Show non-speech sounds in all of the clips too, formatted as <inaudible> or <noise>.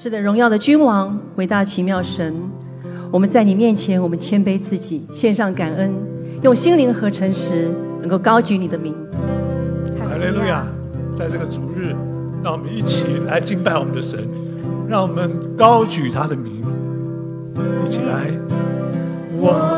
是的，荣耀的君王，伟大奇妙神，我们在你面前，我们谦卑自己，献上感恩，用心灵和诚实，能够高举你的名。哈利路亚！在这个主日，让我们一起来敬拜我们的神，让我们高举他的名，一起来，我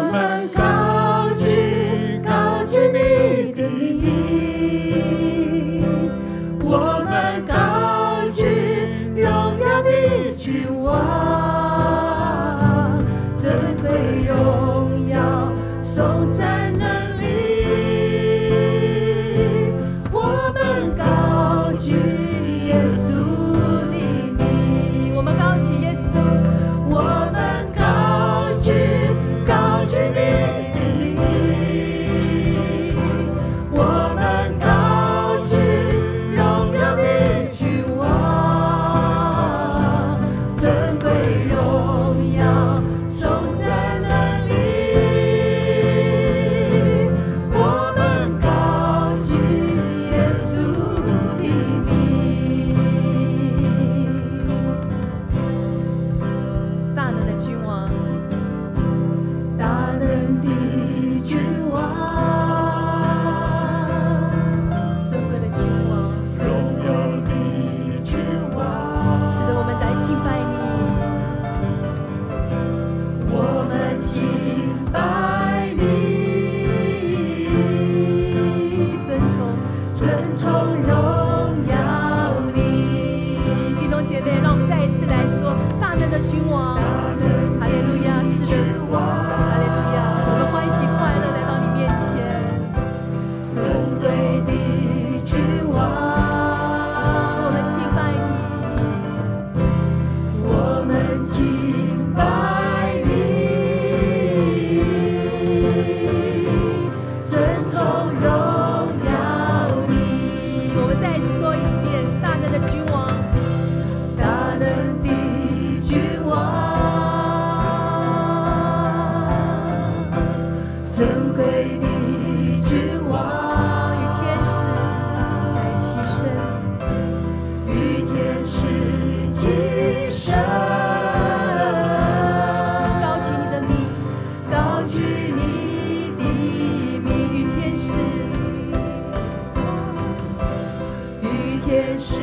与天使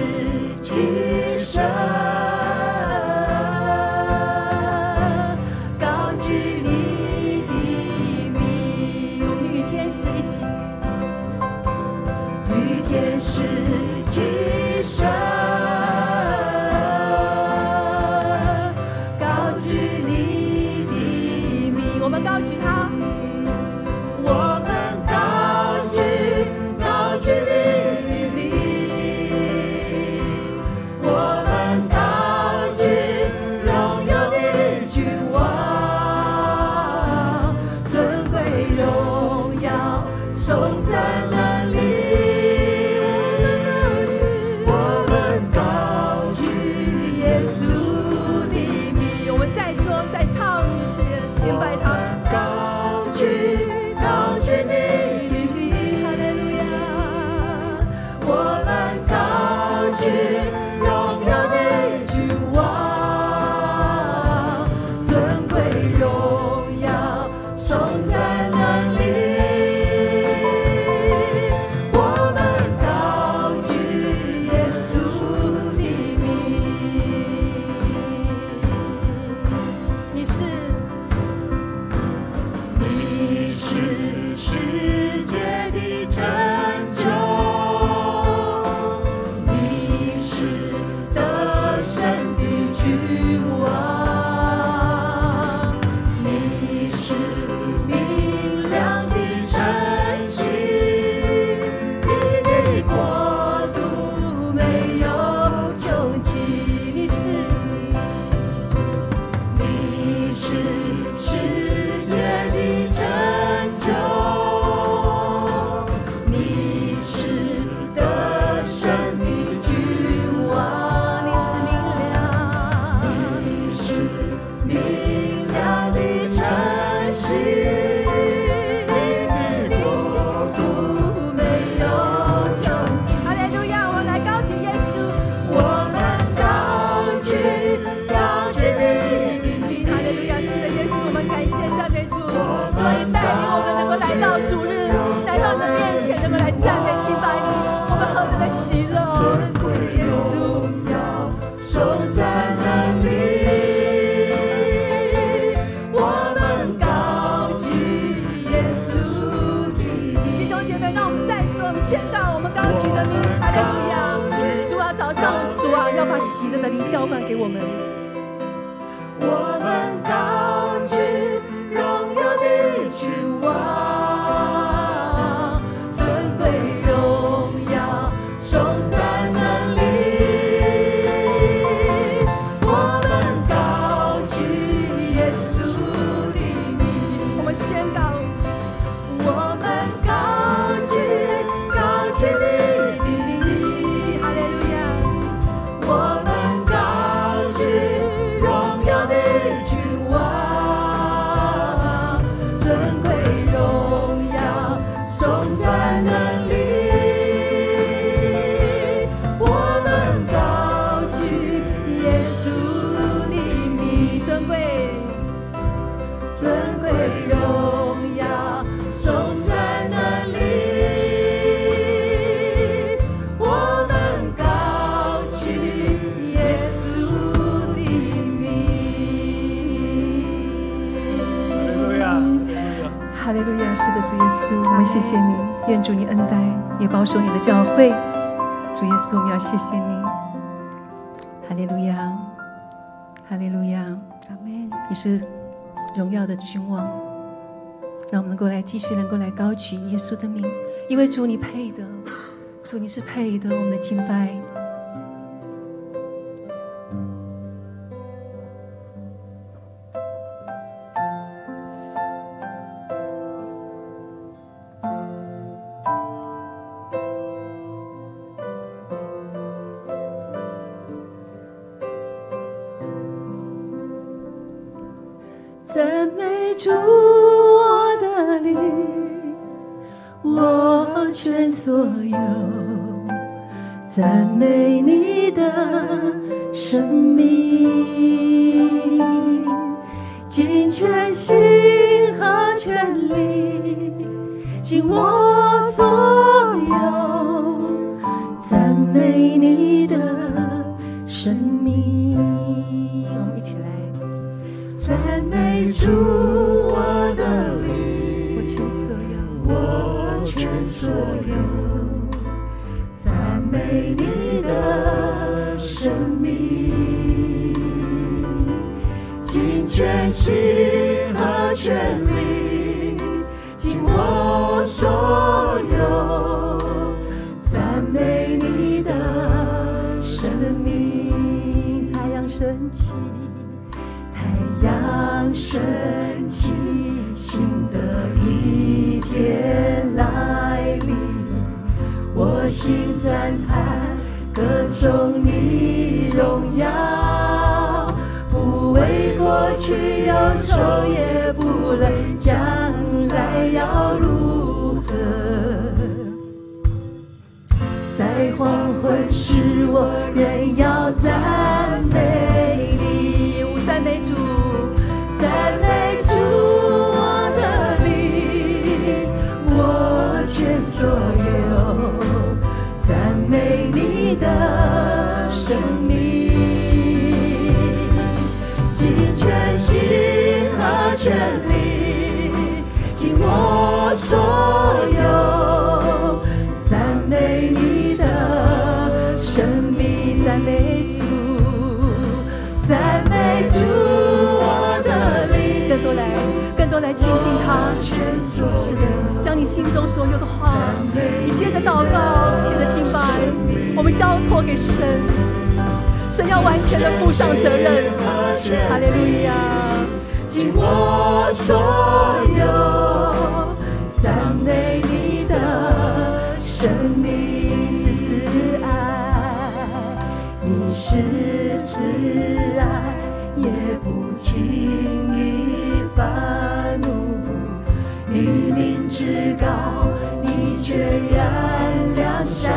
齐声。要把喜乐的灵浇灌给我们，谢谢你，愿主你恩待，也保守你的教会。主耶稣，我们要谢谢你。哈利路亚，哈利路亚，阿门。你是荣耀的君王，让我们能够来继续，能够来高举耶稣的名，因为主你配的，主你是配的，我们的敬拜。赞美你的生命，尽全心和全力，尽我所有。赞美你的生命，我们一起来赞美主我的灵，我全所有，我全所有。美丽的生命，尽全心和全力，尽我所有，赞美你的生命。太阳升起，太阳升起，新的一天。我心赞叹，歌颂你荣耀，不为过去忧愁，也不论将来要如何。在黄昏时，我仍要赞美你，赞美主，赞美主，我的灵，我全所来亲近他，是的。将你心中所有的话，你接着祷告，接着敬拜，我们交托给神，神要完全的负上责任。哈利路亚，尽我所有，赞美你的生命是慈爱，你是慈爱，也不轻易发怒。你名至高，你却然良善，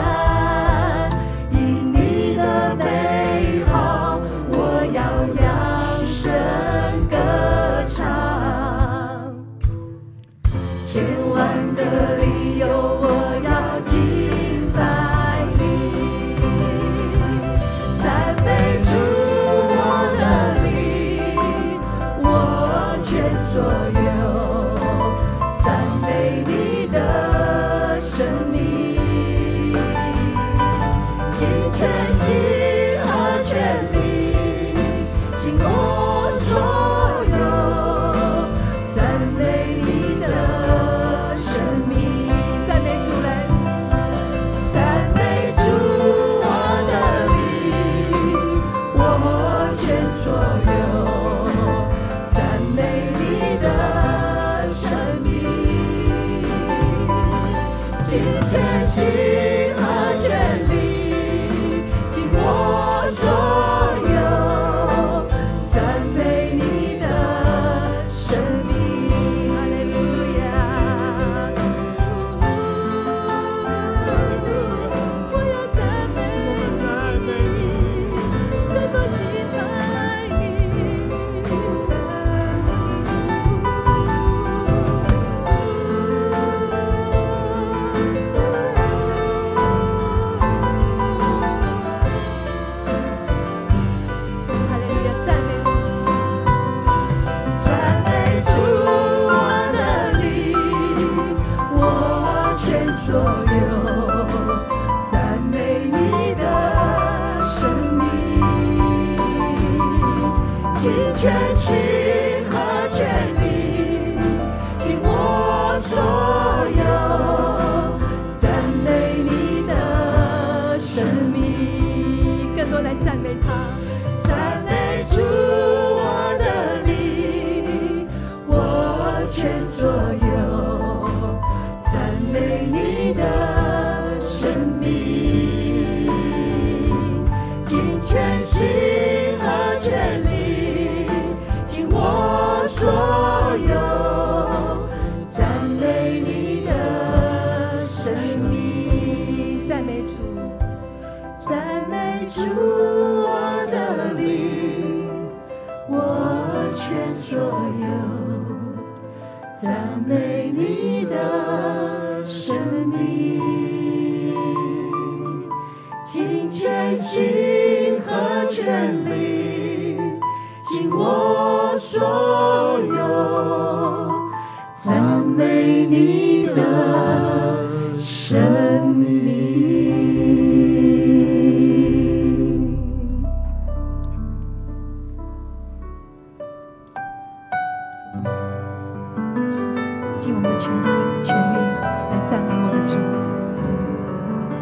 主，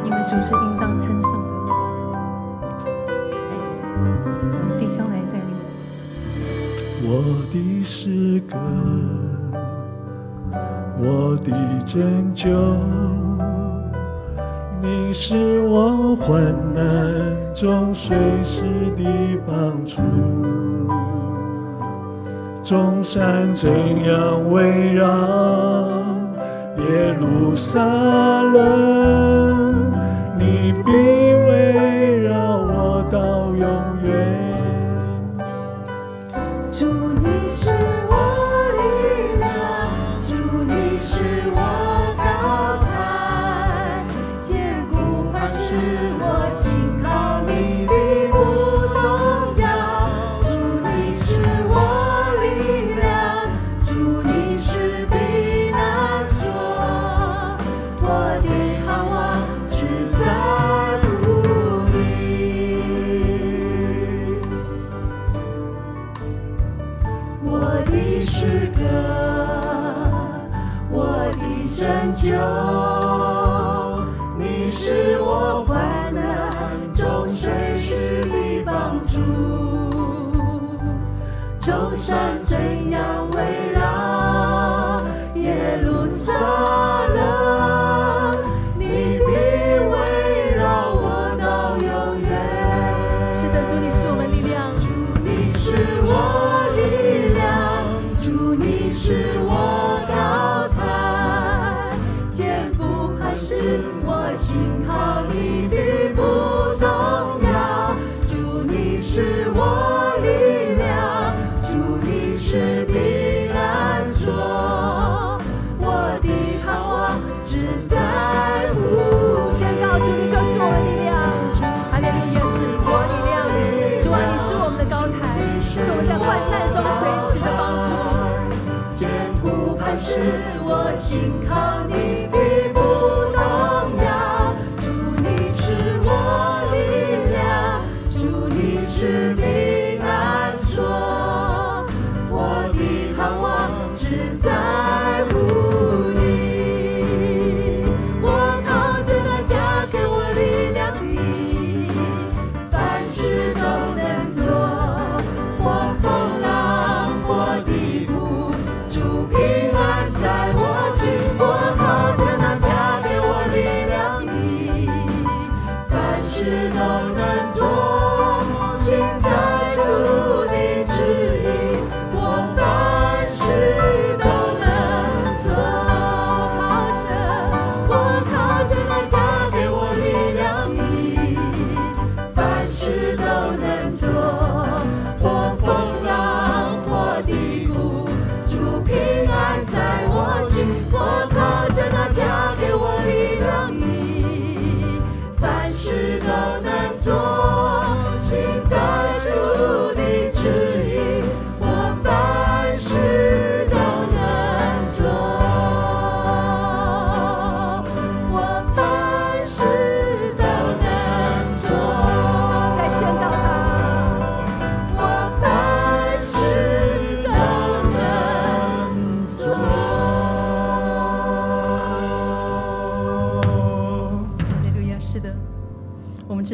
因为主是应当称颂的。弟兄来带领我的诗歌，我的拯救，你是我患难中随时的帮助。众山怎样围绕？耶路撒冷？你并是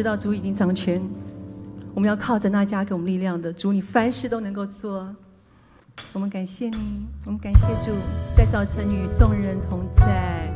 道主已经掌权，我们要靠着那家给我们力量的主，你凡事都能够做。我们感谢你，我们感谢主，在早晨与众人同在。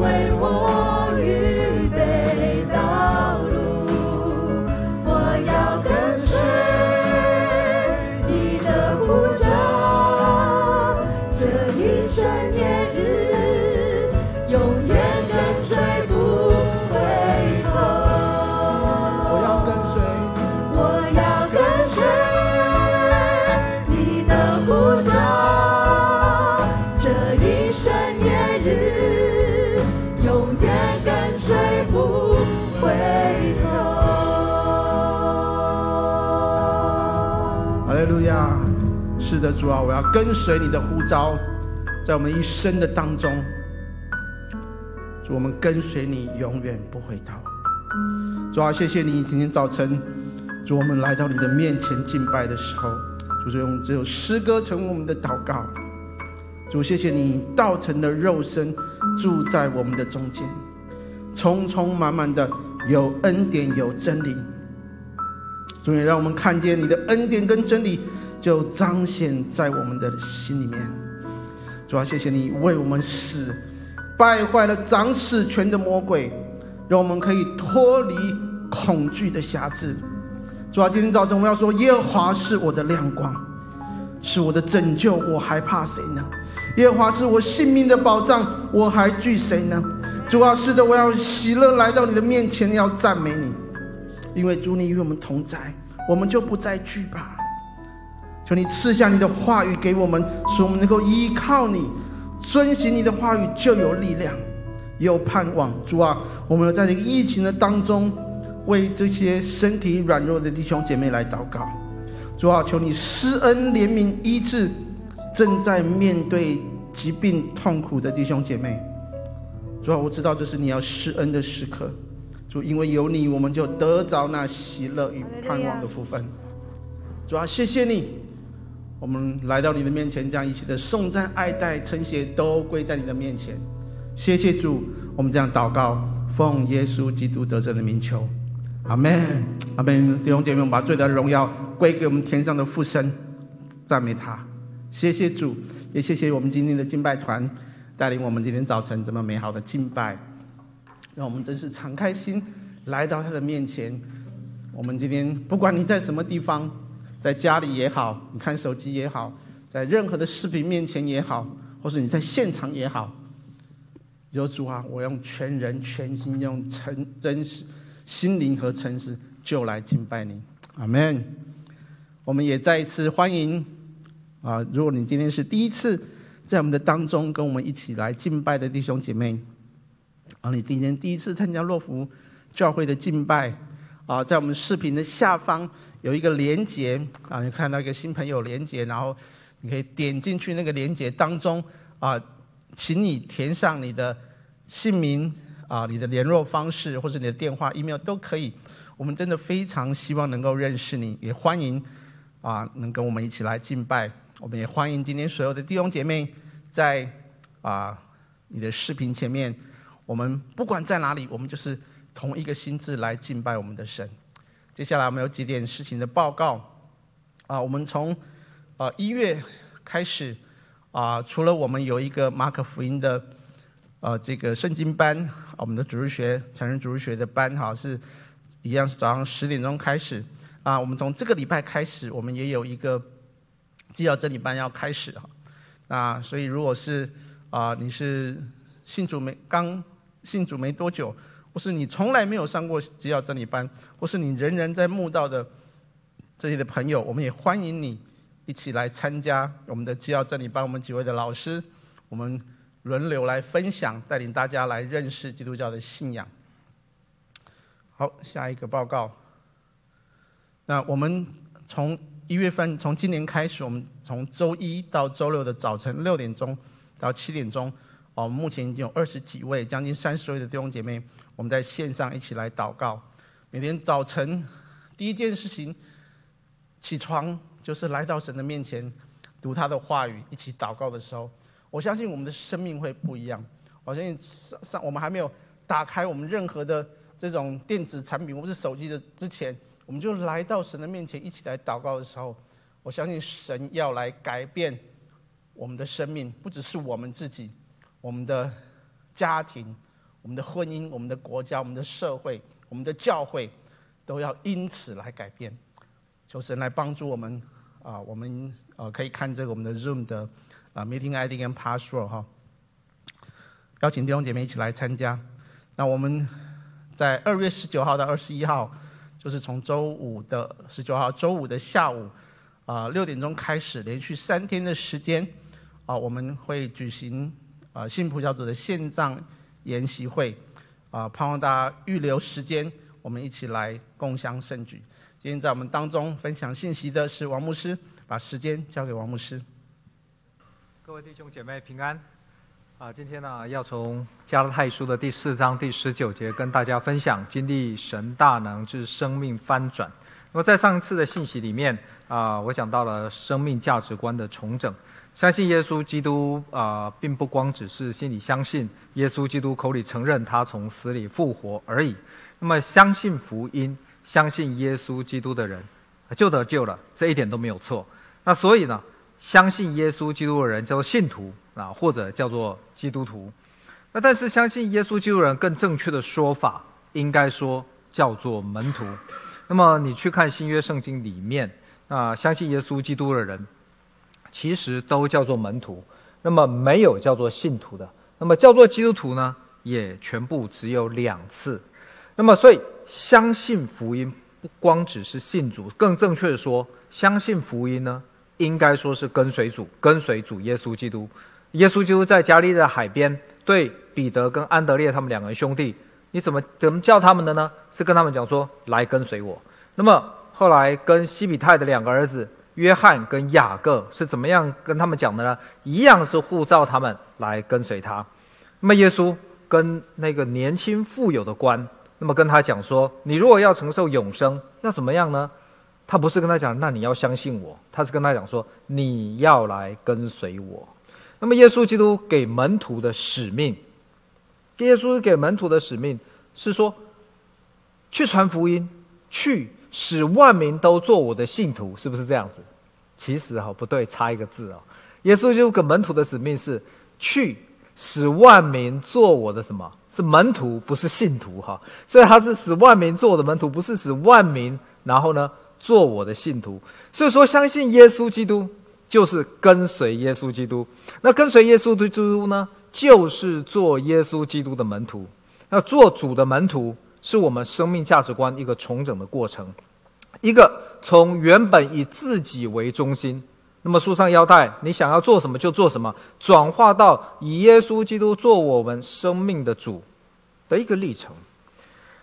为我。主啊，我要跟随你的呼召，在我们一生的当中，主，我们跟随你，永远不回头。主啊，谢谢你今天早晨，主，我们来到你的面前敬拜的时候，主，就用这首诗歌成为我们的祷告。主，谢谢你道成的肉身住在我们的中间，充充满满的有恩典有真理。主也让我们看见你的恩典跟真理，就彰显在我们的心里面。主啊，谢谢你为我们死，败坏了掌死权的魔鬼，让我们可以脱离恐惧的辖制。主啊，今天早晨我们要说：耶和华是我的亮光，是我的拯救，我还怕谁呢？耶和华是我性命的保障，我还惧谁呢？主啊，是的，我要喜乐来到你的面前，要赞美你，因为主你与我们同在，我们就不再惧怕。求你赐下你的话语给我们，使我们能够依靠你，遵行你的话语，就有力量，有盼望。主啊，我们要在这个疫情的当中，为这些身体软弱的弟兄姐妹来祷告。主啊，求你施恩怜悯医治正在面对疾病痛苦的弟兄姐妹。主啊，我知道这是你要施恩的时刻。主，因为有你，我们就得着那喜乐与盼望的福分。主啊，谢谢你。我们来到你的面前，将一切的颂赞、爱戴、称谢都归在你的面前。谢谢主，我们这样祷告，奉耶稣基督得胜的名求，阿门，阿门。弟兄姐妹，我们把最大的荣耀归给我们天上的父神，赞美他。谢谢主，也谢谢我们今天的敬拜团带领我们今天早晨这么美好的敬拜，让我们真是敞开心来到他的面前。我们今天不管你在什么地方。在家里也好，你看手机也好，在任何的视频面前也好，或是你在现场也好，有主啊，我用全人全心，用诚真实心灵和诚实，就来敬拜你，阿门。我们也再一次欢迎啊，如果你今天是第一次在我们的当中跟我们一起来敬拜的弟兄姐妹，啊，你今天第一次参加洛福教会的敬拜啊，在我们视频的下方。有一个连接啊，你看到一个新朋友连接，然后你可以点进去那个连接当中啊，请你填上你的姓名啊、你的联络方式或者你的电话、email 都可以。我们真的非常希望能够认识你，也欢迎啊能跟我们一起来敬拜。我们也欢迎今天所有的弟兄姐妹在啊你的视频前面，我们不管在哪里，我们就是同一个心志来敬拜我们的神。接下来我们有几点事情的报告啊，我们从呃一月开始啊，除了我们有一个马可福音的呃这个圣经班，我们的主日学成人主日学的班哈是一样是早上十点钟开始啊，我们从这个礼拜开始，我们也有一个基要真理班要开始哈，那所以如果是啊你是信主没刚信主没多久。或是你从来没有上过基要真理班，或是你仍然在慕道的这些的朋友，我们也欢迎你一起来参加我们的基要真理班。我们几位的老师，我们轮流来分享，带领大家来认识基督教的信仰。好，下一个报告。那我们从一月份，从今年开始，我们从周一到周六的早晨六点钟到七点钟，哦，目前已经有二十几位，将近三十位的弟兄姐妹。我们在线上一起来祷告，每天早晨第一件事情起床就是来到神的面前读他的话语，一起祷告的时候，我相信我们的生命会不一样。我相信上上我们还没有打开我们任何的这种电子产品或是手机的之前，我们就来到神的面前一起来祷告的时候，我相信神要来改变我们的生命，不只是我们自己，我们的家庭。我们的婚姻、我们的国家、我们的社会、我们的教会，都要因此来改变。求神来帮助我们啊，我们呃可以看这个我们的 Zoom 的啊 Meeting ID 跟 Password 哈，邀请弟兄姐妹一起来参加。那我们在二月十九号到二十一号，就是从周五的十九号周五的下午啊六点钟开始，连续三天的时间啊，我们会举行啊信普小组的线上研习会啊，盼望大家预留时间，我们一起来共襄盛举。今天在我们当中分享信息的是王牧师，把时间交给王牧师。各位弟兄姐妹平安啊！今天呢，要从加拉太书的第四章第十九节跟大家分享经历神大能之生命翻转。那么在上一次的信息里面啊，我讲到了生命价值观的重整，相信耶稣基督啊，并不光只是心里相信耶稣基督，口里承认他从死里复活而已。那么相信福音。相信耶稣基督的人就得救了，这一点都没有错。那所以呢，相信耶稣基督的人叫做信徒啊，或者叫做基督徒。那但是相信耶稣基督人更正确的说法，应该说叫做门徒。那么你去看新约圣经里面啊，相信耶稣基督的人，其实都叫做门徒。那么没有叫做信徒的，那么叫做基督徒呢，也全部只有两次。那么，所以相信福音不光只是信主，更正确的说，相信福音呢，应该说是跟随主，跟随主耶稣基督。耶稣基督在加利利的海边对彼得跟安德烈他们两个人兄弟，你怎么怎么叫他们的呢？是跟他们讲说，来跟随我。那么后来跟西比泰的两个儿子约翰跟雅各是怎么样跟他们讲的呢？一样是呼召他们来跟随他。那么耶稣跟那个年轻富有的官。那么跟他讲说，你如果要承受永生，要怎么样呢？他不是跟他讲，那你要相信我，他是跟他讲说，你要来跟随我。那么耶稣基督给门徒的使命，耶稣给门徒的使命是说，去传福音，去使万民都做我的信徒，是不是这样子？其实哈不对，差一个字哦。耶稣基督给门徒的使命是去。使万民做我的什么？是门徒，不是信徒哈。所以他是使万民做我的门徒，不是使万民然后呢做我的信徒。所以说，相信耶稣基督就是跟随耶稣基督。那跟随耶稣的基督呢，就是做耶稣基督的门徒。那做主的门徒，是我们生命价值观一个重整的过程，一个从原本以自己为中心。那么束上腰带，你想要做什么就做什么，转化到以耶稣基督做我们生命的主的一个历程。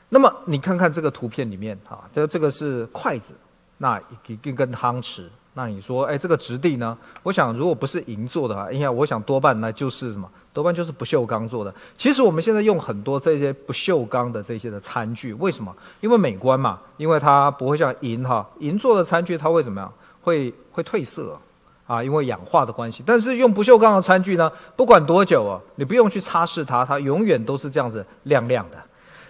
那么你看看这个图片里面啊，这这个是筷子，那一一根汤匙。那你说，哎，这个质地呢？我想如果不是银做的话，应该我想多半那就是什么？多半就是不锈钢做的。其实我们现在用很多这些不锈钢的这些的餐具，为什么？因为美观嘛，因为它不会像银哈，银做的餐具它会怎么样？会会褪色。啊，因为氧化的关系，但是用不锈钢的餐具呢，不管多久啊，你不用去擦拭它，它永远都是这样子亮亮的。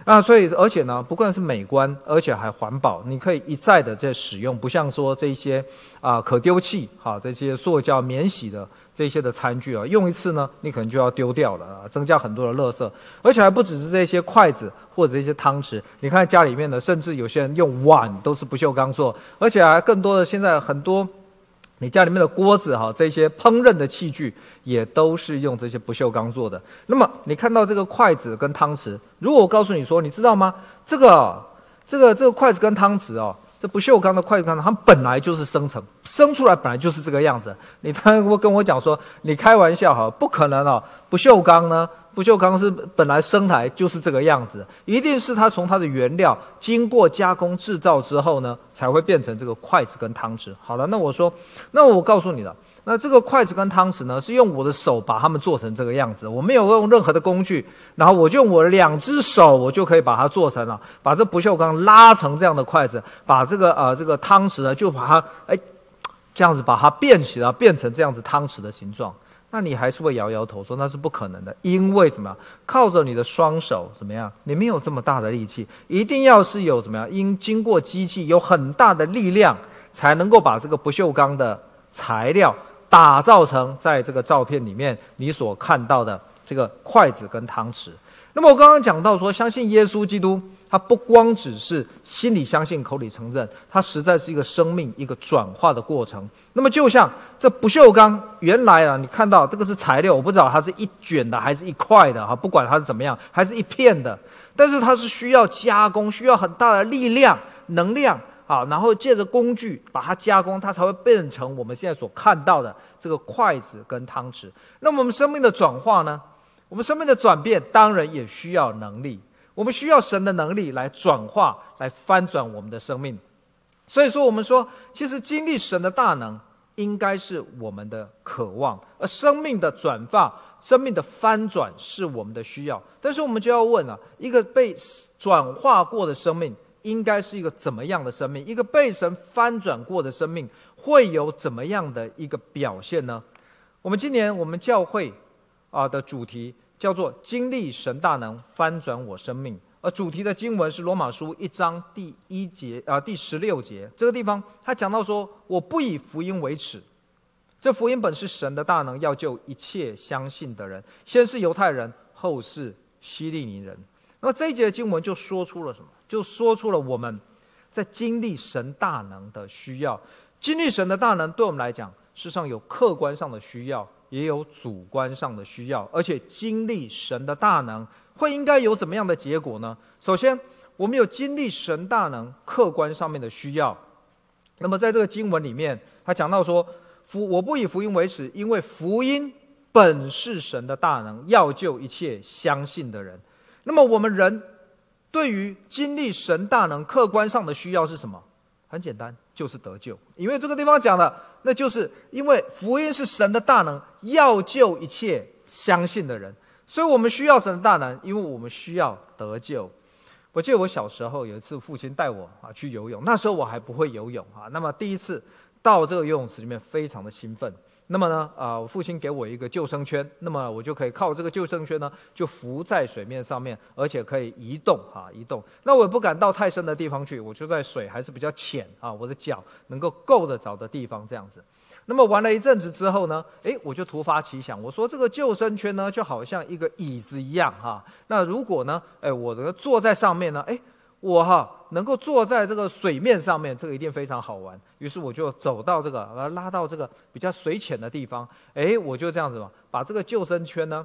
啊，所以而且呢，不管是美观，而且还环保，你可以一再的在使用，不像说这些啊可丢弃哈这些塑胶免洗的这些的餐具啊，用一次呢，你可能就要丢掉了啊，增加很多的垃圾。而且还不只是这些筷子或者这些汤匙，你看家里面的，甚至有些人用碗都是不锈钢做，而且还更多的现在很多。你家里面的锅子哈，这些烹饪的器具也都是用这些不锈钢做的。那么你看到这个筷子跟汤匙，如果我告诉你说，你知道吗？这个这个这个筷子跟汤匙哦。这不锈钢的筷子，它本来就是生成，生出来本来就是这个样子。你他跟我讲说，你开玩笑哈，不可能哦，不锈钢呢，不锈钢是本来生来就是这个样子，一定是它从它的原料经过加工制造之后呢，才会变成这个筷子跟汤匙。好了，那我说，那我告诉你了。那这个筷子跟汤匙呢，是用我的手把它们做成这个样子，我没有用任何的工具，然后我就用我两只手，我就可以把它做成了，把这不锈钢拉成这样的筷子，把这个呃这个汤匙呢，就把它哎这样子把它变起来，变成这样子汤匙的形状。那你还是会摇摇头说那是不可能的，因为怎么样？靠着你的双手怎么样？你没有这么大的力气，一定要是有怎么样？因经过机器有很大的力量，才能够把这个不锈钢的材料。打造成在这个照片里面你所看到的这个筷子跟汤匙。那么我刚刚讲到说，相信耶稣基督，他不光只是心里相信、口里承认，他实在是一个生命一个转化的过程。那么就像这不锈钢，原来啊，你看到这个是材料，我不知道它是一卷的还是一块的哈，不管它是怎么样，还是一片的，但是它是需要加工，需要很大的力量、能量啊，然后借着工具把它加工，它才会变成我们现在所看到的这个筷子跟汤匙。那么我们生命的转化呢？我们生命的转变当然也需要能力，我们需要神的能力来转化、来翻转我们的生命。所以说，我们说，其实经历神的大能，应该是我们的渴望，而生命的转化、生命的翻转是我们的需要。但是，我们就要问了：一个被转化过的生命，应该是一个怎么样的生命？一个被神翻转过的生命，会有怎么样的一个表现呢？我们今年我们教会。啊的主题叫做“经历神大能翻转我生命”，而主题的经文是罗马书一章第一节啊第十六节。这个地方他讲到说：“我不以福音为耻，这福音本是神的大能，要救一切相信的人，先是犹太人，后是希利尼人。”那么这一节的经文就说出了什么？就说出了我们在经历神大能的需要。经历神的大能，对我们来讲，事实上有客观上的需要。也有主观上的需要，而且经历神的大能会应该有怎么样的结果呢？首先，我们有经历神大能客观上面的需要。那么在这个经文里面，他讲到说：“福我不以福音为耻，因为福音本是神的大能，要救一切相信的人。”那么我们人对于经历神大能客观上的需要是什么？很简单，就是得救。因为这个地方讲的，那就是因为福音是神的大能，要救一切相信的人。所以我们需要神的大能，因为我们需要得救。我记得我小时候有一次，父亲带我啊去游泳，那时候我还不会游泳啊。那么第一次到这个游泳池里面，非常的兴奋。那么呢，啊，我父亲给我一个救生圈，那么我就可以靠这个救生圈呢，就浮在水面上面，而且可以移动，哈，移动。那我也不敢到太深的地方去，我就在水还是比较浅啊，我的脚能够够得着的地方这样子。那么玩了一阵子之后呢，诶，我就突发奇想，我说这个救生圈呢，就好像一个椅子一样，哈。那如果呢，诶，我这个坐在上面呢，诶。我哈能够坐在这个水面上面，这个一定非常好玩。于是我就走到这个，把它拉到这个比较水浅的地方。哎，我就这样子嘛，把这个救生圈呢，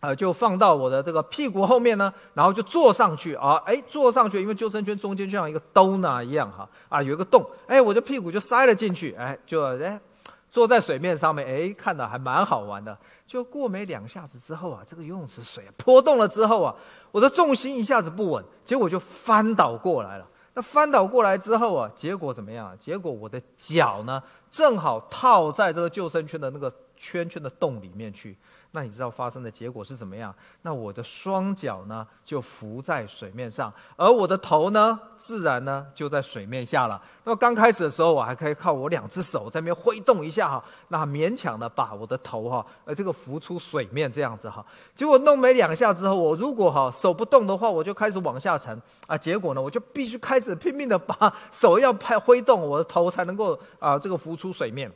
呃，就放到我的这个屁股后面呢，然后就坐上去啊。哎，坐上去，因为救生圈中间就像一个兜呢一样哈，啊，有一个洞。哎，我的屁股就塞了进去，哎，就哎坐在水面上面，哎，看的还蛮好玩的。就过没两下子之后啊，这个游泳池水泼动了之后啊，我的重心一下子不稳，结果就翻倒过来了。那翻倒过来之后啊，结果怎么样？结果我的脚呢，正好套在这个救生圈的那个圈圈的洞里面去。那你知道发生的结果是怎么样？那我的双脚呢就浮在水面上，而我的头呢自然呢就在水面下了。那么刚开始的时候，我还可以靠我两只手在那边挥动一下哈，那勉强的把我的头哈呃这个浮出水面这样子哈。结果弄没两下之后，我如果哈手不动的话，我就开始往下沉啊。结果呢，我就必须开始拼命的把手要拍挥动，我的头才能够啊这个浮出水面。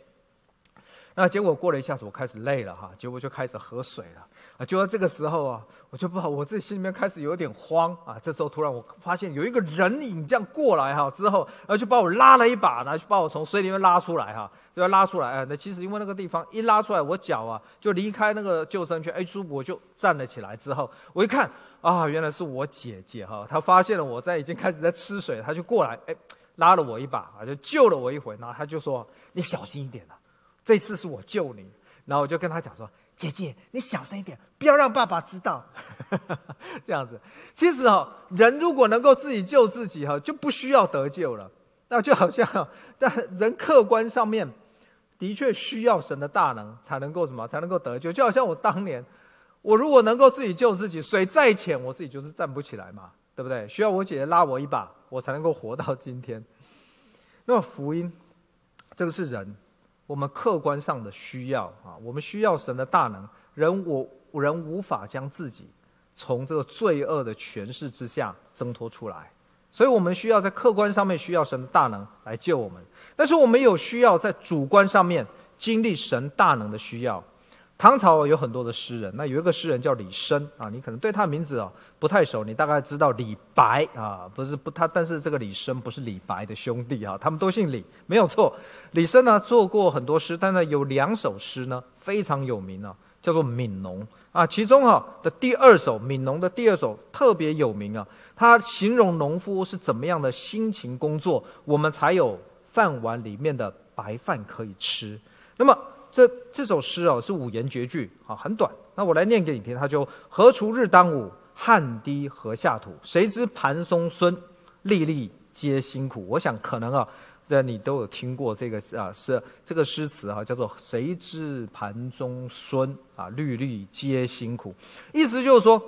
那结果过了一下子，我开始累了哈，结果就开始喝水了啊。就在这个时候啊，我就不好我自己心里面开始有点慌啊。这时候突然我发现有一个人影这样过来哈，之后然后就把我拉了一把，然后就把我从水里面拉出来哈，就要拉出来。哎，那其实因为那个地方一拉出来，我脚啊就离开那个救生圈，哎，舒服我就站了起来。之后我一看啊，原来是我姐姐哈，她发现了我在已经开始在吃水，她就过来哎拉了我一把啊，就救了我一回。然后她就说：“你小心一点啊。”这次是我救你，然后我就跟他讲说：“姐姐，你小声一点，不要让爸爸知道。<laughs> ”这样子，其实哈，人如果能够自己救自己哈，就不需要得救了。那就好像 <laughs> 在人客观上面的确需要神的大能才能够什么，才能够得救。就好像我当年，我如果能够自己救自己，水再浅，我自己就是站不起来嘛，对不对？需要我姐姐拉我一把，我才能够活到今天。那么福音，这个是人。我们客观上的需要啊，我们需要神的大能，人我人无法将自己从这个罪恶的权势之下挣脱出来，所以我们需要在客观上面需要神的大能来救我们。但是我们有需要在主观上面经历神大能的需要。唐朝有很多的诗人，那有一个诗人叫李绅啊，你可能对他名字啊不太熟，你大概知道李白啊，不是不他，但是这个李绅不是李白的兄弟啊，他们都姓李，没有错。李绅呢做过很多诗，但是有两首诗呢非常有名啊，叫做《悯农》啊，其中啊的第二首《悯农》的第二首特别有名啊，他形容农夫是怎么样的辛勤工作，我们才有饭碗里面的白饭可以吃。那么。这这首诗哦是五言绝句啊，很短。那我来念给你听，他就何锄日当午，汗滴禾下土。谁知盘中飧，粒粒皆辛苦。我想可能啊，这你都有听过这个啊，是这个诗词啊，叫做谁知盘中飧啊，粒粒皆辛苦。意思就是说。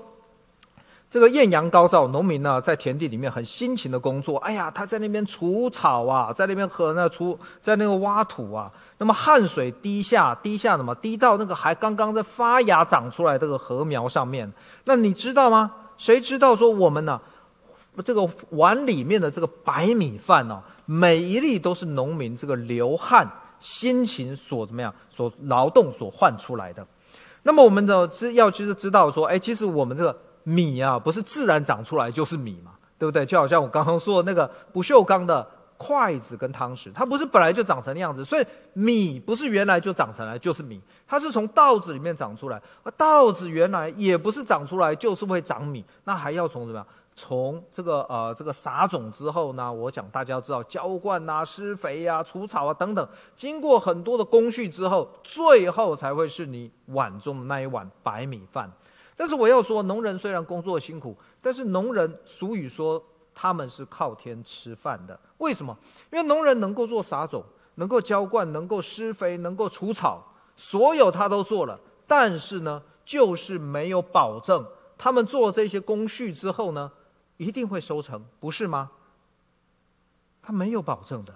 这个艳阳高照，农民呢在田地里面很辛勤的工作。哎呀，他在那边除草啊，在那边和那除，在那个挖土啊。那么汗水滴下，滴下什么？滴到那个还刚刚在发芽长出来这个禾苗上面。那你知道吗？谁知道说我们呢？这个碗里面的这个白米饭呢、每一粒都是农民这个流汗辛勤所怎么样，所劳动所换出来的。那么我们的知要其实知道说，哎，其实我们这个。米啊，不是自然长出来就是米嘛，对不对？就好像我刚刚说的那个不锈钢的筷子跟汤匙，它不是本来就长成那样子，所以米不是原来就长成来就是米，它是从稻子里面长出来，而稻子原来也不是长出来就是会长米，那还要从什么？从这个呃这个撒种之后呢？我讲大家要知道浇灌啊、施肥啊、除草啊等等，经过很多的工序之后，最后才会是你碗中的那一碗白米饭。但是我要说，农人虽然工作辛苦，但是农人俗语说他们是靠天吃饭的。为什么？因为农人能够做撒种，能够浇灌，能够施肥，能够除草，所有他都做了。但是呢，就是没有保证他们做这些工序之后呢，一定会收成，不是吗？他没有保证的。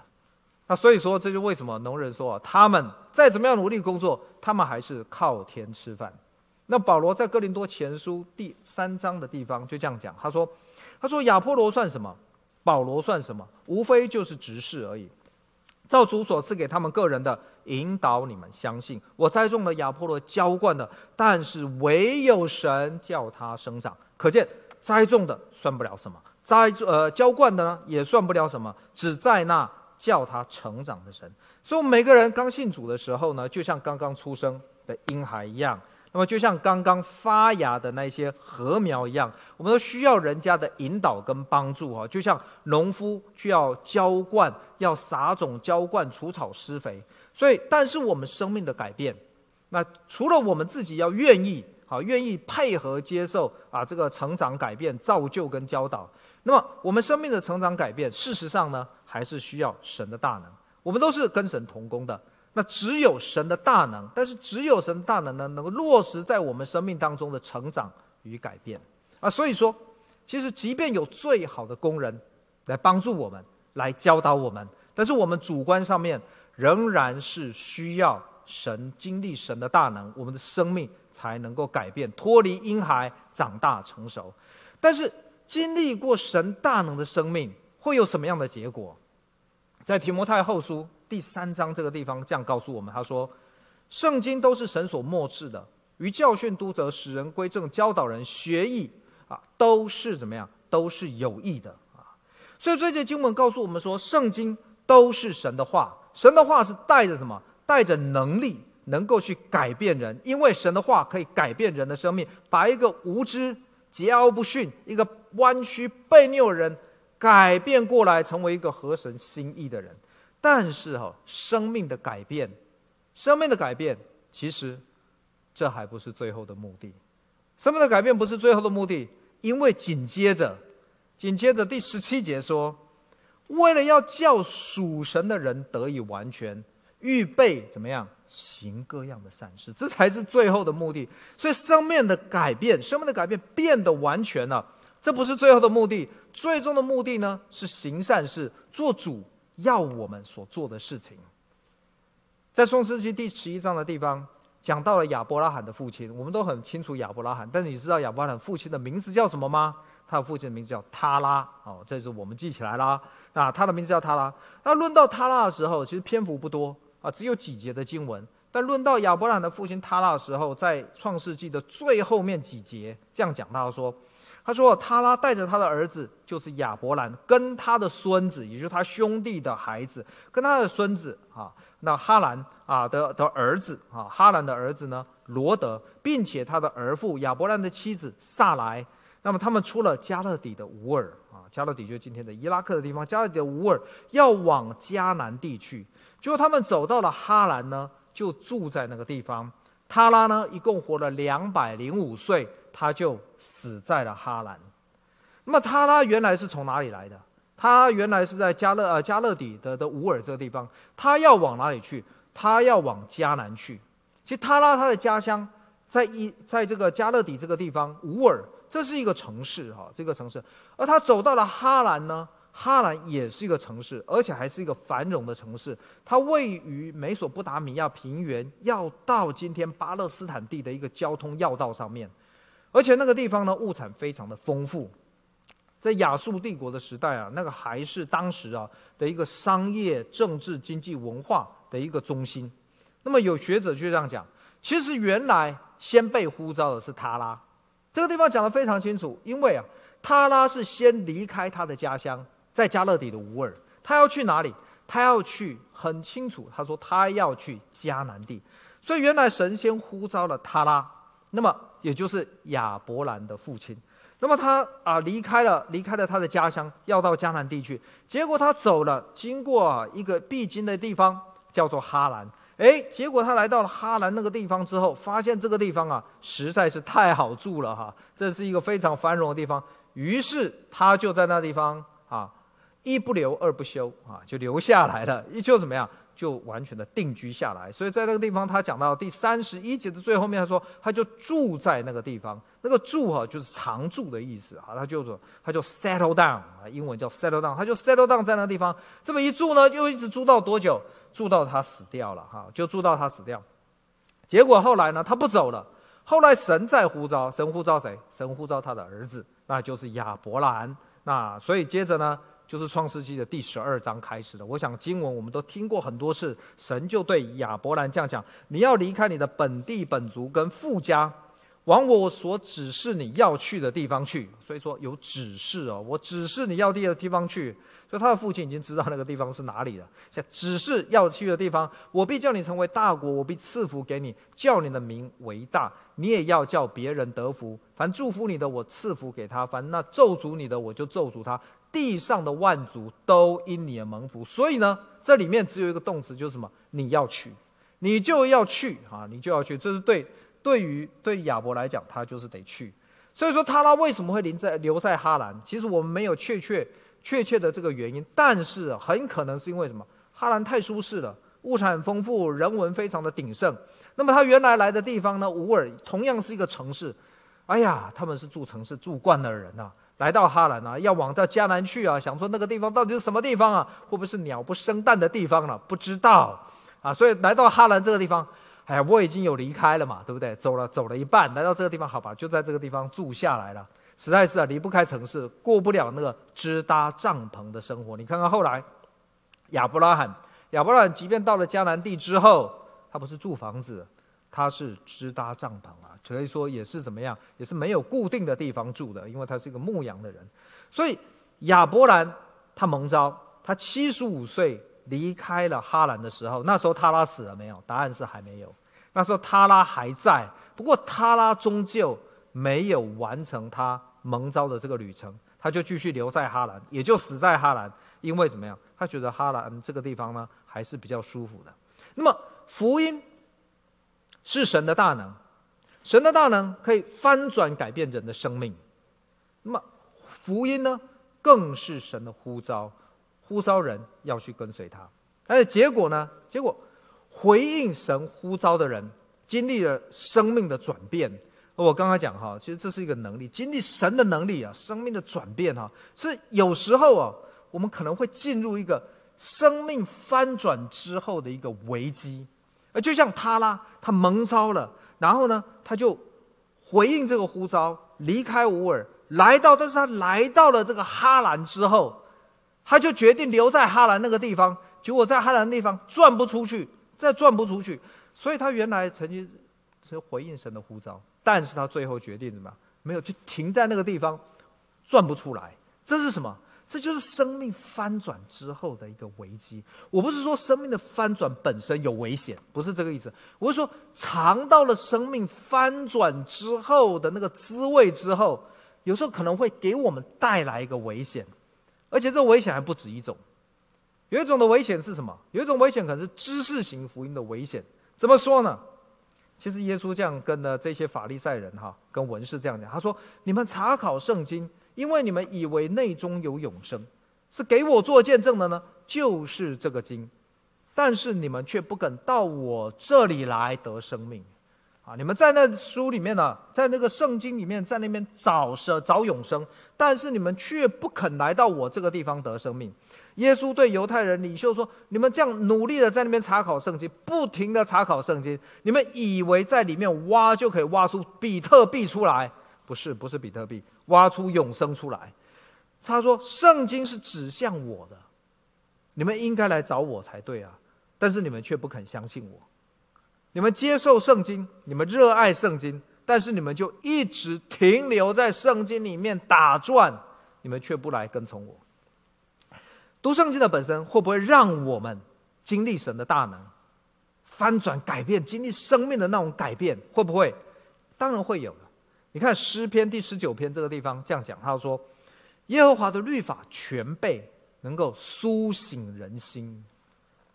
那所以说，这就为什么农人说，他们再怎么样努力工作，他们还是靠天吃饭。那保罗在哥林多前书第三章的地方就这样讲，他说：“他说亚波罗算什么？保罗算什么？无非就是执事而已。照主所赐给他们个人的引导，你们相信。我栽种了，亚波罗浇灌的，但是唯有神叫他生长。可见栽种的算不了什么，栽呃浇灌的呢也算不了什么，只在那叫他成长的神。所以，我们每个人刚信主的时候呢，就像刚刚出生的婴孩一样。”那么就像刚刚发芽的那些禾苗一样，我们都需要人家的引导跟帮助啊！就像农夫需要浇灌、要撒种、浇灌、除草、施肥。所以，但是我们生命的改变，那除了我们自己要愿意啊，愿意配合接受啊，这个成长、改变、造就跟教导，那么我们生命的成长改变，事实上呢，还是需要神的大能。我们都是跟神同工的。那只有神的大能，但是只有神大能呢，能够落实在我们生命当中的成长与改变啊。所以说，其实即便有最好的工人来帮助我们，来教导我们，但是我们主观上面仍然是需要神经历神的大能，我们的生命才能够改变，脱离婴孩长大成熟。但是经历过神大能的生命会有什么样的结果？在提摩太后书。第三章这个地方这样告诉我们，他说：“圣经都是神所默示的，于教训、督责、使人归正、教导人学义啊，都是怎么样？都是有益的啊。所以这节经文告诉我们说，圣经都是神的话，神的话是带着什么？带着能力，能够去改变人，因为神的话可以改变人的生命，把一个无知、桀骜不驯、一个弯曲悖谬的人改变过来，成为一个合神心意的人。”但是哈，生命的改变，生命的改变，其实这还不是最后的目的。生命的改变不是最后的目的，因为紧接着，紧接着第十七节说，为了要叫属神的人得以完全，预备怎么样行各样的善事，这才是最后的目的。所以生命的改变，生命的改变变得完全了，这不是最后的目的，最终的目的呢是行善事，做主。要我们所做的事情，在创世纪第十一章的地方讲到了亚伯拉罕的父亲，我们都很清楚亚伯拉罕，但是你知道亚伯拉罕父亲的名字叫什么吗？他的父亲的名字叫他拉，哦，这是我们记起来了啊，他的名字叫他拉。那论到他拉的时候，其实篇幅不多啊，只有几节的经文，但论到亚伯拉罕的父亲他拉的时候，在创世纪的最后面几节这样讲到说。他说：“他拉带着他的儿子，就是亚伯兰，跟他的孙子，也就是他兄弟的孩子，跟他的孙子啊，那哈兰啊的的儿子啊，哈兰的儿子呢，罗德，并且他的儿妇亚伯兰的妻子萨莱。那么他们出了加勒底的乌尔啊，加勒底就是今天的伊拉克的地方。加勒底的乌尔要往迦南地去，结果他们走到了哈兰呢，就住在那个地方。他拉呢，一共活了两百零五岁。”他就死在了哈兰。那么他拉原来是从哪里来的？他原来是在加勒呃加勒底的的乌尔这个地方。他要往哪里去？他要往迦南去。其实他拉他的家乡在一在这个加勒底这个地方，乌尔这是一个城市哈，这个城市。而他走到了哈兰呢？哈兰也是一个城市，而且还是一个繁荣的城市。它位于美索不达米亚平原，要到今天巴勒斯坦地的一个交通要道上面。而且那个地方呢，物产非常的丰富，在亚述帝国的时代啊，那个还是当时啊的一个商业、政治、经济、文化的一个中心。那么有学者就这样讲，其实原来先被呼召的是他拉，这个地方讲得非常清楚，因为啊，他拉是先离开他的家乡，在加勒底的吾尔，他要去哪里？他要去很清楚，他说他要去迦南地，所以原来神仙呼召了他拉。那么，也就是亚伯兰的父亲。那么他啊离开了，离开了他的家乡，要到迦南地区。结果他走了，经过一个必经的地方，叫做哈兰。哎，结果他来到了哈兰那个地方之后，发现这个地方啊实在是太好住了哈，这是一个非常繁荣的地方。于是他就在那地方啊，一不留二不休啊，就留下来了。依旧怎么样？就完全的定居下来，所以在那个地方，他讲到第三十一节的最后面，他说他就住在那个地方，那个住哈就是常住的意思啊，他就说他就 settle down 啊，英文叫 settle down，他就 settle down 在那个地方，这么一住呢，又一直住到多久？住到他死掉了哈，就住到他死掉。结果后来呢，他不走了，后来神在呼召，神呼召谁？神呼召他的儿子，那就是亚伯兰。那所以接着呢？就是创世纪的第十二章开始的。我想经文我们都听过很多次，神就对亚伯兰这样讲：你要离开你的本地本族跟父家，往我所指示你要去的地方去。所以说有指示哦，我指示你要去的地方去。所以他的父亲已经知道那个地方是哪里了。指示要去的地方，我必叫你成为大国，我必赐福给你，叫你的名为大，你也要叫别人得福。凡祝福你的，我赐福给他；凡那咒诅你的，我就咒诅他。地上的万族都因你而蒙福，所以呢，这里面只有一个动词，就是什么？你要去，你就要去啊，你就要去。这是对对于对亚伯来讲，他就是得去。所以说，他拉为什么会留在留在哈兰？其实我们没有确切确切的这个原因，但是很可能是因为什么？哈兰太舒适了，物产丰富，人文非常的鼎盛。那么他原来来的地方呢？乌尔同样是一个城市。哎呀，他们是住城市住惯的人呐、啊。来到哈兰啊，要往到迦南去啊，想说那个地方到底是什么地方啊？会不会是鸟不生蛋的地方了、不知道啊，所以来到哈兰这个地方，哎呀，我已经有离开了嘛，对不对？走了走了一半，来到这个地方，好吧，就在这个地方住下来了。实在是啊，离不开城市，过不了那个支搭帐篷的生活。你看看后来，亚伯拉罕，亚伯拉罕即便到了迦南地之后，他不是住房子。他是支搭帐篷啊，所以说也是怎么样，也是没有固定的地方住的，因为他是一个牧羊的人。所以亚伯兰他蒙召，他七十五岁离开了哈兰的时候，那时候他拉死了没有？答案是还没有。那时候他拉还在，不过他拉终究没有完成他蒙召的这个旅程，他就继续留在哈兰，也就死在哈兰。因为怎么样？他觉得哈兰这个地方呢还是比较舒服的。那么福音。是神的大能，神的大能可以翻转改变人的生命。那么福音呢，更是神的呼召，呼召人要去跟随他。但是结果呢？结果回应神呼召的人，经历了生命的转变。我刚才讲哈，其实这是一个能力，经历神的能力啊，生命的转变哈，是有时候啊，我们可能会进入一个生命翻转之后的一个危机。而就像他啦，他蒙召了，然后呢，他就回应这个呼召，离开吾尔，来到，但是他来到了这个哈兰之后，他就决定留在哈兰那个地方。结果在哈兰地方转不出去，再转不出去，所以他原来曾经是回应神的呼召，但是他最后决定怎么样？没有，就停在那个地方，转不出来。这是什么？这就是生命翻转之后的一个危机。我不是说生命的翻转本身有危险，不是这个意思。我是说，尝到了生命翻转之后的那个滋味之后，有时候可能会给我们带来一个危险，而且这危险还不止一种。有一种的危险是什么？有一种危险可能是知识型福音的危险。怎么说呢？其实耶稣这样跟呢这些法利赛人哈，跟文士这样讲，他说：“你们查考圣经，因为你们以为内中有永生，是给我做见证的呢，就是这个经。但是你们却不肯到我这里来得生命。啊，你们在那书里面呢，在那个圣经里面，在那边找生找永生，但是你们却不肯来到我这个地方得生命。”耶稣对犹太人领袖说：“你们这样努力的在那边查考圣经，不停的查考圣经，你们以为在里面挖就可以挖出比特币出来？不是，不是比特币，挖出永生出来。”他说：“圣经是指向我的，你们应该来找我才对啊！但是你们却不肯相信我。你们接受圣经，你们热爱圣经，但是你们就一直停留在圣经里面打转，你们却不来跟从我。”读圣经的本身会不会让我们经历神的大能，翻转改变，经历生命的那种改变？会不会？当然会有。你看诗篇第十九篇这个地方这样讲，他说：“耶和华的律法全备，能够苏醒人心。”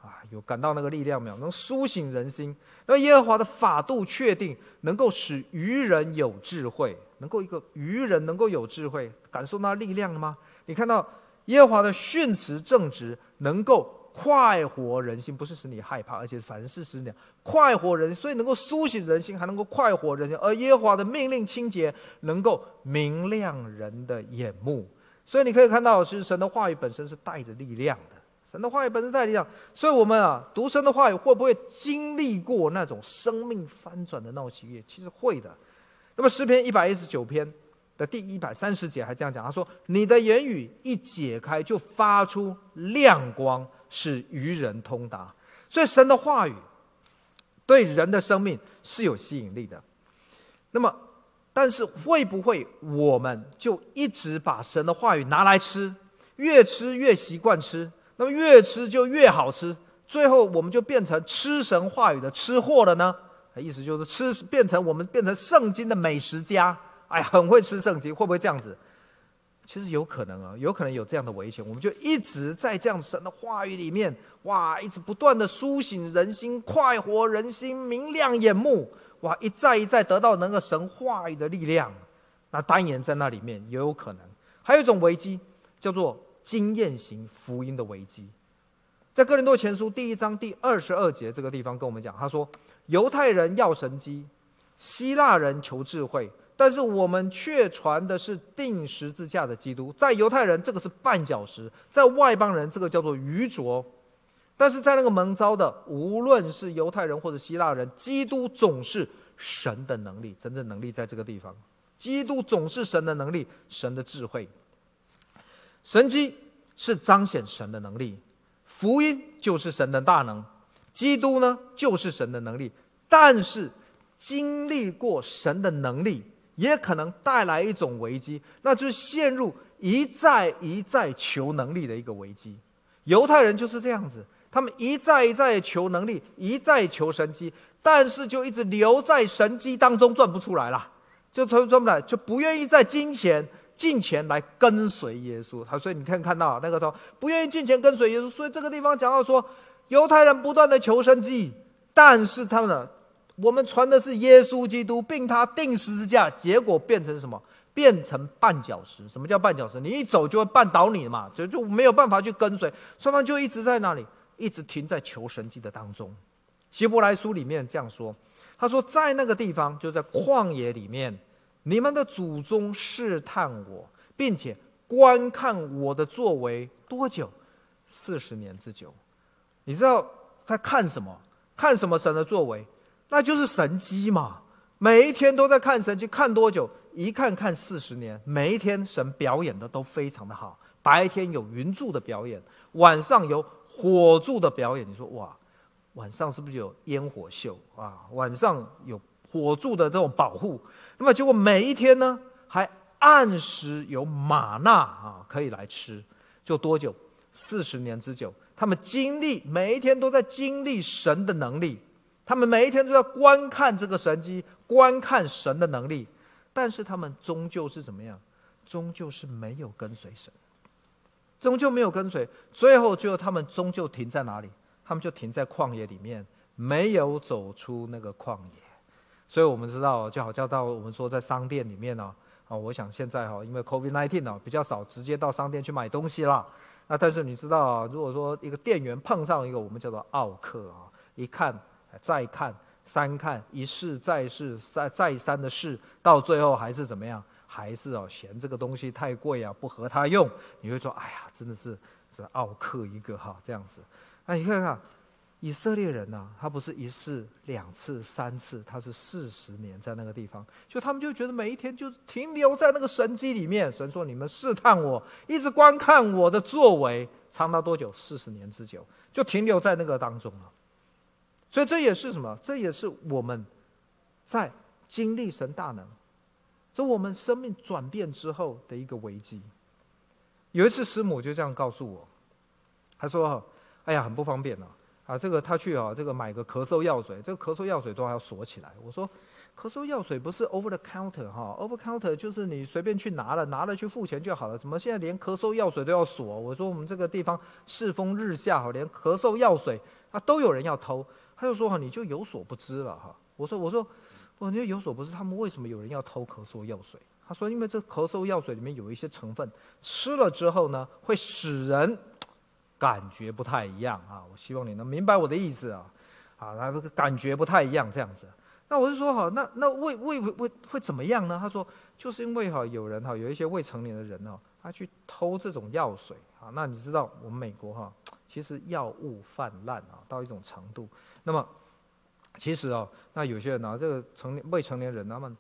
啊，有感到那个力量没有？能苏醒人心。那耶和华的法度确定，能够使愚人有智慧，能够一个愚人能够有智慧，感受到力量了吗？你看到？耶和华的训词正直，能够快活人心，不是使你害怕，而且凡事使你快活人心，所以能够苏醒人心，还能够快活人心。而耶和华的命令清洁，能够明亮人的眼目。所以你可以看到，其实神的话语本身是带着力量的。神的话语本身带着力量，所以我们啊，读神的话语会不会经历过那种生命翻转的那种喜悦？其实会的。那么诗篇一百一十九篇。的第一百三十节还这样讲，他说：“你的言语一解开，就发出亮光，是愚人通达。”所以神的话语对人的生命是有吸引力的。那么，但是会不会我们就一直把神的话语拿来吃，越吃越习惯吃，那么越吃就越好吃，最后我们就变成吃神话语的吃货了呢？意思就是吃变成我们变成圣经的美食家。哎，很会吃圣经，会不会这样子？其实有可能啊，有可能有这样的危险。我们就一直在这样神的话语里面，哇，一直不断的苏醒人心、快活人心、明亮眼目，哇，一再一再得到那个神话语的力量。那单言在那里面也有可能。还有一种危机，叫做经验型福音的危机。在哥林多前书第一章第二十二节这个地方跟我们讲，他说：犹太人要神迹，希腊人求智慧。但是我们却传的是钉十字架的基督，在犹太人这个是绊脚石，在外邦人这个叫做愚拙，但是在那个蒙召的，无论是犹太人或者希腊人，基督总是神的能力，真正能力在这个地方，基督总是神的能力，神的智慧，神迹是彰显神的能力，福音就是神的大能，基督呢就是神的能力，但是经历过神的能力。也可能带来一种危机，那就是陷入一再一再求能力的一个危机。犹太人就是这样子，他们一再一再求能力，一再求神机，但是就一直留在神机当中转不出来了，就从转不来，就不愿意在金钱金钱来跟随耶稣。他所以你看看到那个说不愿意金钱跟随耶稣，所以这个地方讲到说，犹太人不断的求神机，但是他们的。我们传的是耶稣基督，并他钉十字架，结果变成什么？变成绊脚石。什么叫绊脚石？你一走就会绊倒你嘛，就就没有办法去跟随。双方就一直在那里，一直停在求神迹的当中。希伯来书里面这样说，他说在那个地方，就在旷野里面，你们的祖宗试探我，并且观看我的作为多久？四十年之久。你知道他看什么？看什么神的作为？那就是神迹嘛！每一天都在看神迹，看多久？一看看四十年。每一天神表演的都非常的好。白天有云柱的表演，晚上有火柱的表演。你说哇，晚上是不是有烟火秀啊？晚上有火柱的这种保护。那么结果每一天呢，还按时有玛纳啊可以来吃，就多久？四十年之久。他们经历每一天都在经历神的能力，他们每一天都在观看这个神迹，观看神的能力。但是他们终究是怎么样？终究是没有跟随神，终究没有跟随。最后，最后他们终究停在哪里？他们就停在旷野里面，没有走出那个旷野。所以我们知道，就好像到我们说在商店里面呢，啊，我想现在哈，因为 COVID-19 呢比较少直接到商店去买东西了。那但是你知道，如果说一个店员碰上一个我们叫做奥客啊，一看再看三看一试再试再再三的试，到最后还是怎么样？还是哦嫌这个东西太贵啊，不合他用。你会说，哎呀，真的是这奥客一个哈这样子。那你看看。以色列人呢、他不是一次、两次、三次，他是四十年在那个地方，就他们就觉得每一天就停留在那个神迹里面。神说：“你们试探我，一直观看我的作为，长达多久？四十年之久，就停留在那个当中了。”所以这也是什么？这也是我们在经历神大能，这我们生命转变之后的一个危机。有一次师母就这样告诉我，她说：“哎呀，很不方便啊。”啊，这个他去啊，这个买个咳嗽药水，这个咳嗽药水都还要锁起来。我说，咳嗽药水不是 over the counter 哈，over counter 就是你随便去拿了，拿了去付钱就好了。怎么现在连咳嗽药水都要锁？我说我们这个地方世风日下哈，连咳嗽药水啊都有人要偷。他就说哈，你就有所不知了哈。我说我说我就有所不知，他们为什么有人要偷咳嗽药水？他说因为这咳嗽药水里面有一些成分，吃了之后呢会使人。感觉不太一样啊！我希望你能明白我的意思啊！啊，那个感觉不太一样这样子。那我是说哈，那那为为为会怎么样呢？他说就是因为哈，有人哈，有一些未成年的人哦，他去偷这种药水啊。那你知道我们美国哈，其实药物泛滥啊到一种程度。那么其实哦，那有些人呢，这个成年未成年人他们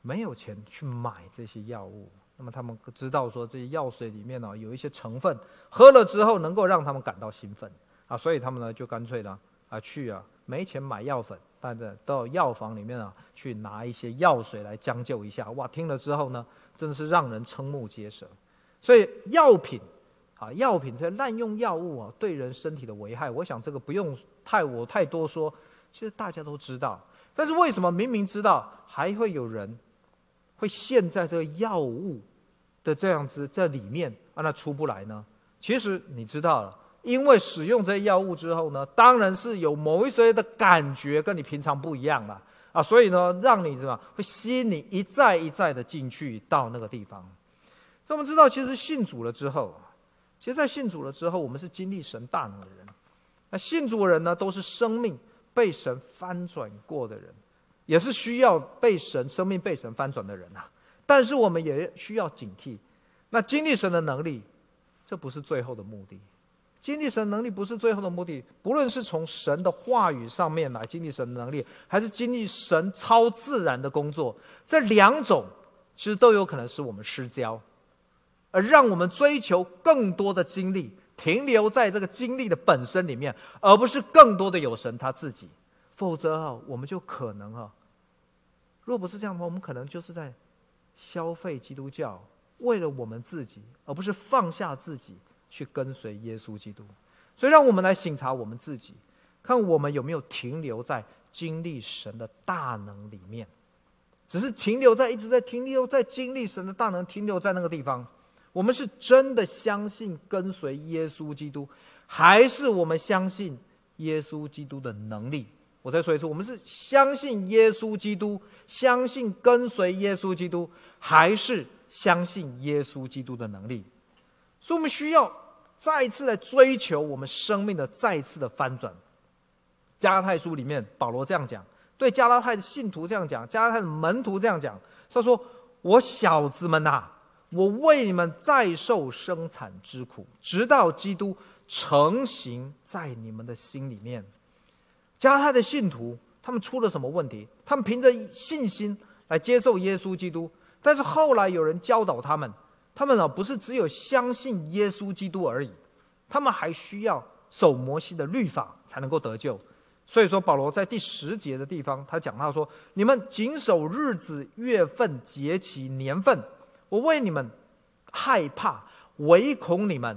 没有钱去买这些药物。那么他们知道说这些药水里面呢有一些成分，喝了之后能够让他们感到兴奋啊，所以他们呢就干脆呢啊去啊没钱买药粉，但是到药房里面啊去拿一些药水来将就一下。哇，听了之后呢，真的是让人瞠目结舌。所以药品啊，药品这滥用药物啊对人身体的危害，我想这个不用太我太多说，其实大家都知道。但是为什么明明知道还会有人？会陷在这个药物的这样子在里面，让它出不来呢？其实你知道了，因为使用这些药物之后呢，当然是有某一些的感觉跟你平常不一样了啊，所以呢，让你什么会吸引你一再一再的进去到那个地方。所以我们知道，其实信主了之后，其实，在信主了之后，我们是经历神大能的人。那信主的人呢，都是生命被神翻转过的人。也是需要被神生命被神翻转的人呐、但是我们也需要警惕。那经历神的能力，这不是最后的目的。经历神能力不是最后的目的。不论是从神的话语上面来经历神的能力，还是经历神超自然的工作，这两种其实都有可能使我们失焦，而让我们追求更多的经历，停留在这个经历的本身里面，而不是更多的有神他自己。否则啊，我们就可能啊，若不是这样的话，我们可能就是在消费基督教，为了我们自己，而不是放下自己去跟随耶稣基督。所以，让我们来醒察我们自己，看我们有没有停留在经历神的大能里面，只是停留在一直在停留在经历神的大能，停留在那个地方。我们是真的相信跟随耶稣基督，还是我们相信耶稣基督的能力？我再说一次，我们是相信耶稣基督，相信跟随耶稣基督，还是相信耶稣基督的能力？所以，我们需要再一次来追求我们生命的再一次的翻转。加拉太书里面，保罗这样讲，对加拉太的信徒这样讲，加拉太的门徒这样讲，他说：“我小子们呐，我为你们再受生产之苦，直到基督成形在你们的心里面。”加泰的信徒，他们出了什么问题？他们凭着信心来接受耶稣基督，但是后来有人教导他们，他们啊不是只有相信耶稣基督而已，他们还需要守摩西的律法才能够得救。所以说，保罗在第十节的地方，他讲到说：“你们谨守日子、月份、节期、年份，我为你们害怕，唯恐你们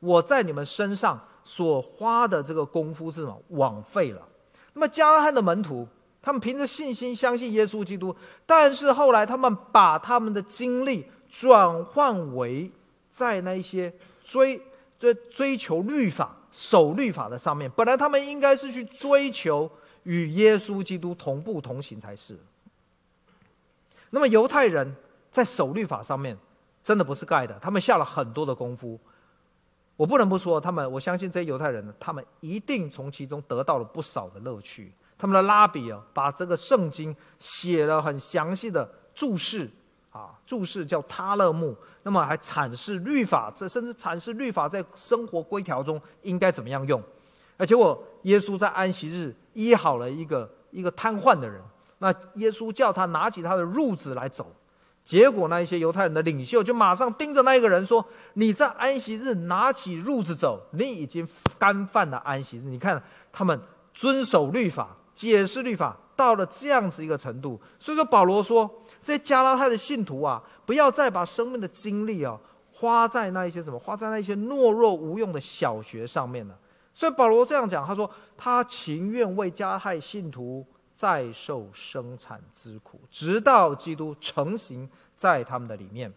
我在你们身上所花的这个功夫是什么？枉费了。”那么加拉汉的门徒，他们凭着信心相信耶稣基督，但是后来他们把他们的精力转换为在那些追追追求律法。守律法的上面，本来他们应该是去追求与耶稣基督同步同行才是。那么犹太人在守律法上面真的不是盖的，他们下了很多的功夫。我不能不说，他们我相信这些犹太人呢，他们一定从其中得到了不少的乐趣。他们的拉比啊，把这个圣经写了很详细的注释。啊，注释叫他勒木，那么还阐释律法，这甚至阐释律法在生活规条中应该怎么样用。而结果耶稣在安息日医好了一个一个瘫痪的人，那耶稣叫他拿起他的褥子来走，结果那一些犹太人的领袖就马上盯着那一个人说：“你在安息日拿起褥子走，你已经干犯了安息日。”你看他们遵守律法、解释律法到了这样子一个程度，所以说保罗说。这加拉太的信徒啊，不要再把生命的精力啊花在那一些什么，花在那一些懦弱无用的小学上面了。所以保罗这样讲，他说他情愿为加拉太信徒再受生产之苦，直到基督成形在他们的里面。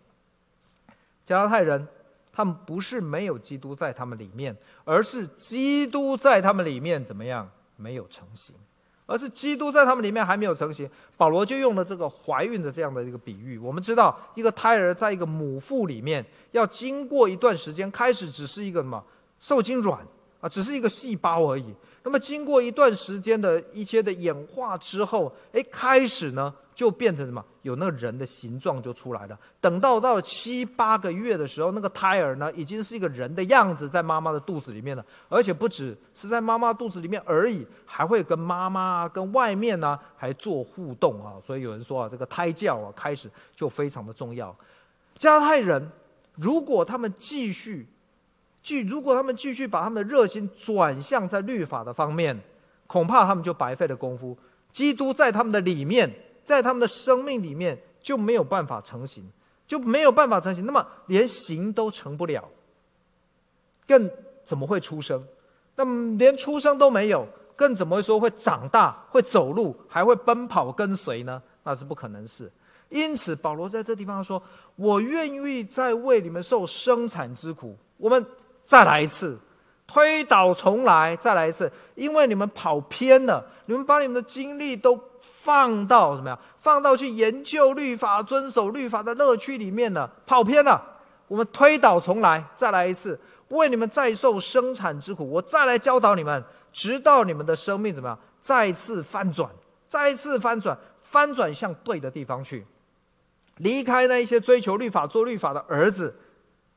加拉太人，他们不是没有基督在他们里面，而是基督在他们里面怎么样？没有成形。而是基督在他们里面还没有成型，保罗就用了这个怀孕的这样的一个比喻。我们知道，一个胎儿在一个母腹里面，要经过一段时间，开始只是一个什么受精卵啊，只是一个细胞而已。那么经过一段时间的一些的演化之后，哎，开始呢。就变成什么？有那个人的形状就出来了。等到到了七八个月的时候，那个胎儿呢，已经是一个人的样子，在妈妈的肚子里面了。而且不只是在妈妈肚子里面而已，还会跟妈妈、跟外面呢、还做互动啊。所以有人说啊，这个胎教啊，开始就非常的重要。加泰人，如果他们继续，继如果他们继续把他们的热心转向在律法的方面，恐怕他们就白费了功夫。基督在他们的里面。在他们的生命里面就没有办法成型，就没有办法成型。那么连形都成不了，更怎么会出生？那么连出生都没有，更怎么会说会长大、会走路、还会奔跑跟随呢？那是不可能事。因此，保罗在这地方说：“我愿意再为你们受生产之苦。”我们再来一次，推倒重来，再来一次，因为你们跑偏了，你们把你们的精力都。放到什么呀？放到去研究律法、遵守律法的乐趣里面了，跑偏了。我们推倒重来，再来一次，为你们再受生产之苦。我再来教导你们，直到你们的生命怎么样？再次翻转，再次翻转，翻转向对的地方去，离开那一些追求律法、做律法的儿子，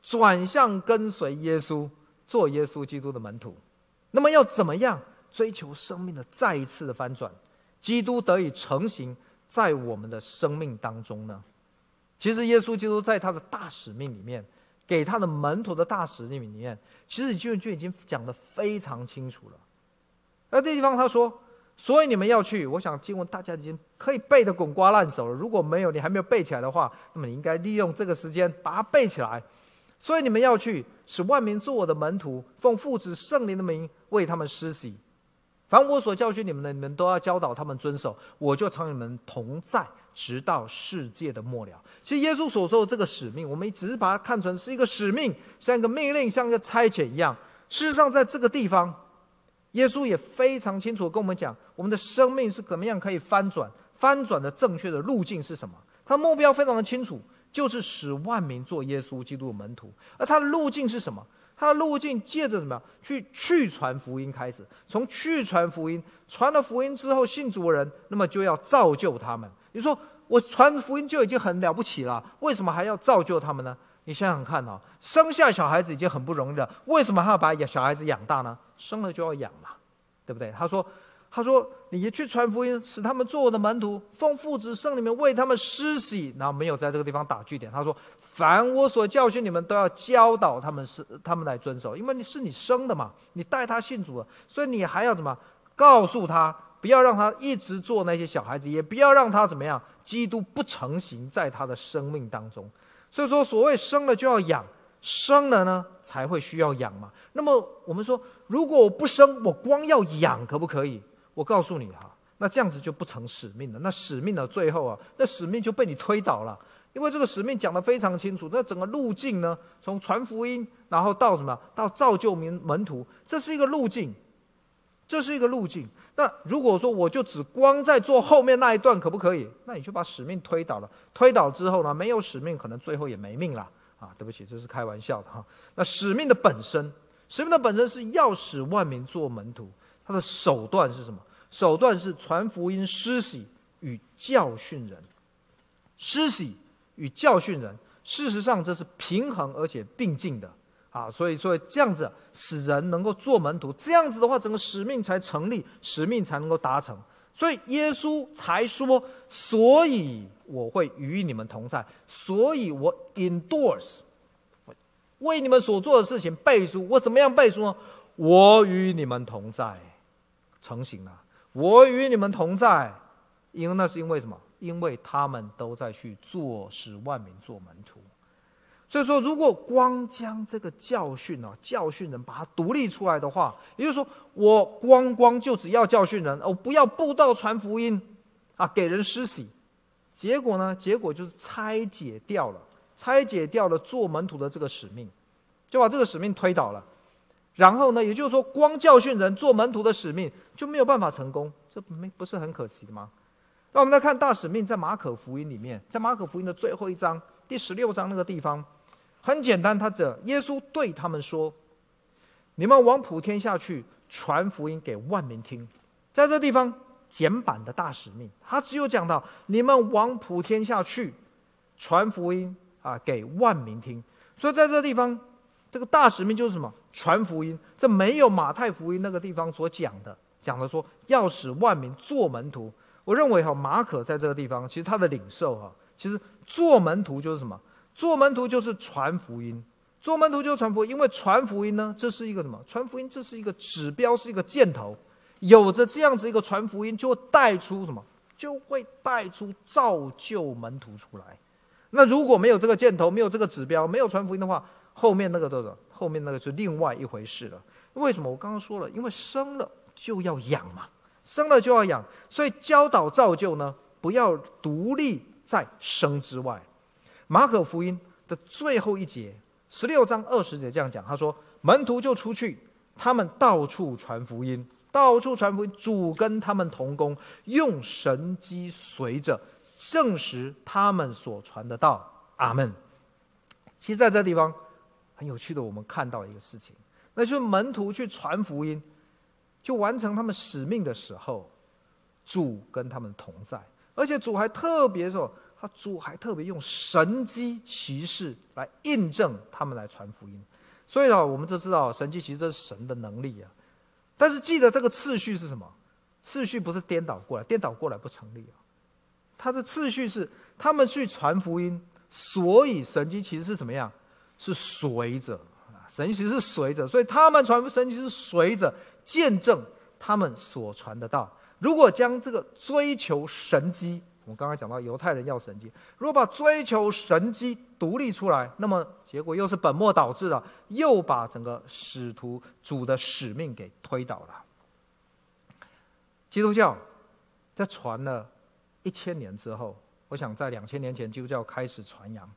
转向跟随耶稣，做耶稣基督的门徒。那么要怎么样追求生命的再一次的翻转？基督得以成形在我们的生命当中呢？其实耶稣基督在他的大使命里面，给他的门徒的大使命里面，其实就就已经讲得非常清楚了。而这地方他说：“所以你们要去。”我想经文大家已经可以背得滚瓜烂熟了。如果没有你还没有背起来的话，那么你应该利用这个时间把它背起来。所以你们要去，使万民做我的门徒，奉父子圣灵的名为他们施洗。凡我所教训你们的，你们都要教导他们遵守。我就常与你们同在，直到世界的末了。其实耶稣所说的这个使命，我们只是把它看成是一个使命，像一个命令，像一个差遣一样。事实上，在这个地方，耶稣也非常清楚跟我们讲，我们的生命是怎么样可以翻转，翻转的正确的路径是什么？他目标非常的清楚，就是使万民做耶稣基督的门徒。而他的路径是什么？他的路径借着什么？去去传福音开始，从去传福音，传了福音之后信主的人，那么就要造就他们。你说我传福音就已经很了不起了，为什么还要造就他们呢？你想想看啊，生下小孩子已经很不容易了，为什么还要把小孩子养大呢？生了就要养嘛，对不对？他说。他说：“你去传福音，使他们做我的门徒，奉父子圣灵里面为他们施洗。然后没有在这个地方打句点。他说：‘凡我所教训你们，都要教导他们，是他们来遵守。因为你是你生的嘛，你带他信主了，所以你还要怎么告诉他不要让他一直做那些小孩子，也不要让他怎么样，基督不成形在他的生命当中。所以说，所谓生了就要养，生了呢才会需要养嘛。那么我们说，如果我不生，我光要养可不可以？我告诉你哈，那这样子就不成使命了。那使命的最后啊，那使命就被你推倒了。因为这个使命讲得非常清楚，那整个路径呢，从传福音，然后到什么，到造就门门徒，这是一个路径，这是一个路径。那如果说我就只光在做后面那一段，可不可以？那你就把使命推倒了。推倒之后呢，没有使命，可能最后也没命了啊！对不起，这是开玩笑的哈。那使命的本身，使命的本身是要使万民做门徒，它的手段是什么？手段是传福音、施洗与教训人，施洗。与教训人，事实上这是平衡而且并进的啊，所以所以这样子使人能够做门徒，这样子的话，整个使命才成立，使命才能够达成。所以耶稣才说：“所以我会与你们同在，所以我 endorse 为你们所做的事情背书。我怎么样背书呢？我与你们同在，成型了。我与你们同在，因为那是因为什么？”因为他们都在去做，使万民做门徒，所以说，如果光将这个教训啊，教训人，把它独立出来的话，也就是说，我光光就只要教训人，我不要布道传福音啊，给人施洗，结果呢，结果就是拆解掉了，拆解掉了做门徒的这个使命，就把这个使命推倒了，然后呢，也就是说，光教训人做门徒的使命就没有办法成功，这没不是很可惜的吗？那我们来看大使命，在马可福音里面，在马可福音的最后一章第十六章那个地方，很简单，他这耶稣对他们说：“你们往普天下去，传福音给万民听。”在这地方简版的大使命，他只有讲到你们往普天下去，传福音啊给万民听。所以在这个地方，这个大使命就是什么？传福音。这没有马太福音那个地方所讲的，讲的说要使万民做门徒。我认为哈，马可在这个地方，其实他的领受哈，其实做门徒就是什么？做门徒就是传福音，做门徒就是传福音。因为传福音呢，这是一个什么？传福音这是一个指标，是一个箭头。有着这样子一个传福音，就会带出什么？就会带出造就门徒出来。那如果没有这个箭头，没有这个指标，没有传福音的话，后面那个的，后面那个是另外一回事了。为什么？我刚刚说了，因为生了就要养嘛。生了就要养，所以教导造就呢，不要独立在生之外。马可福音的最后一节，十六章二十节这样讲，他说：“门徒就出去，他们到处传福音，到处传福音。主跟他们同工，用神迹随着证实他们所传的道。”阿门。其实在这地方很有趣的，我们看到一个事情，那就是门徒去传福音。就完成他们使命的时候，主跟他们同在，而且主还特别说，他主还特别用神迹奇事来印证他们来传福音。所以啊，我们就知道神迹奇事是神的能力啊。但是记得这个次序是什么？次序不是颠倒过来，颠倒过来不成立啊。他的次序是他们去传福音，所以神迹奇事是怎么样？是随着啊，神奇是随着，所以他们传神迹是随着。见证他们所传的道。如果将这个追求神迹，我们刚刚讲到犹太人要神迹，如果把追求神迹独立出来，那么结果又是本末倒置了，又把整个使徒主的使命给推倒了。基督教在传了一千年之后，我想在两千年前基督教开始传扬，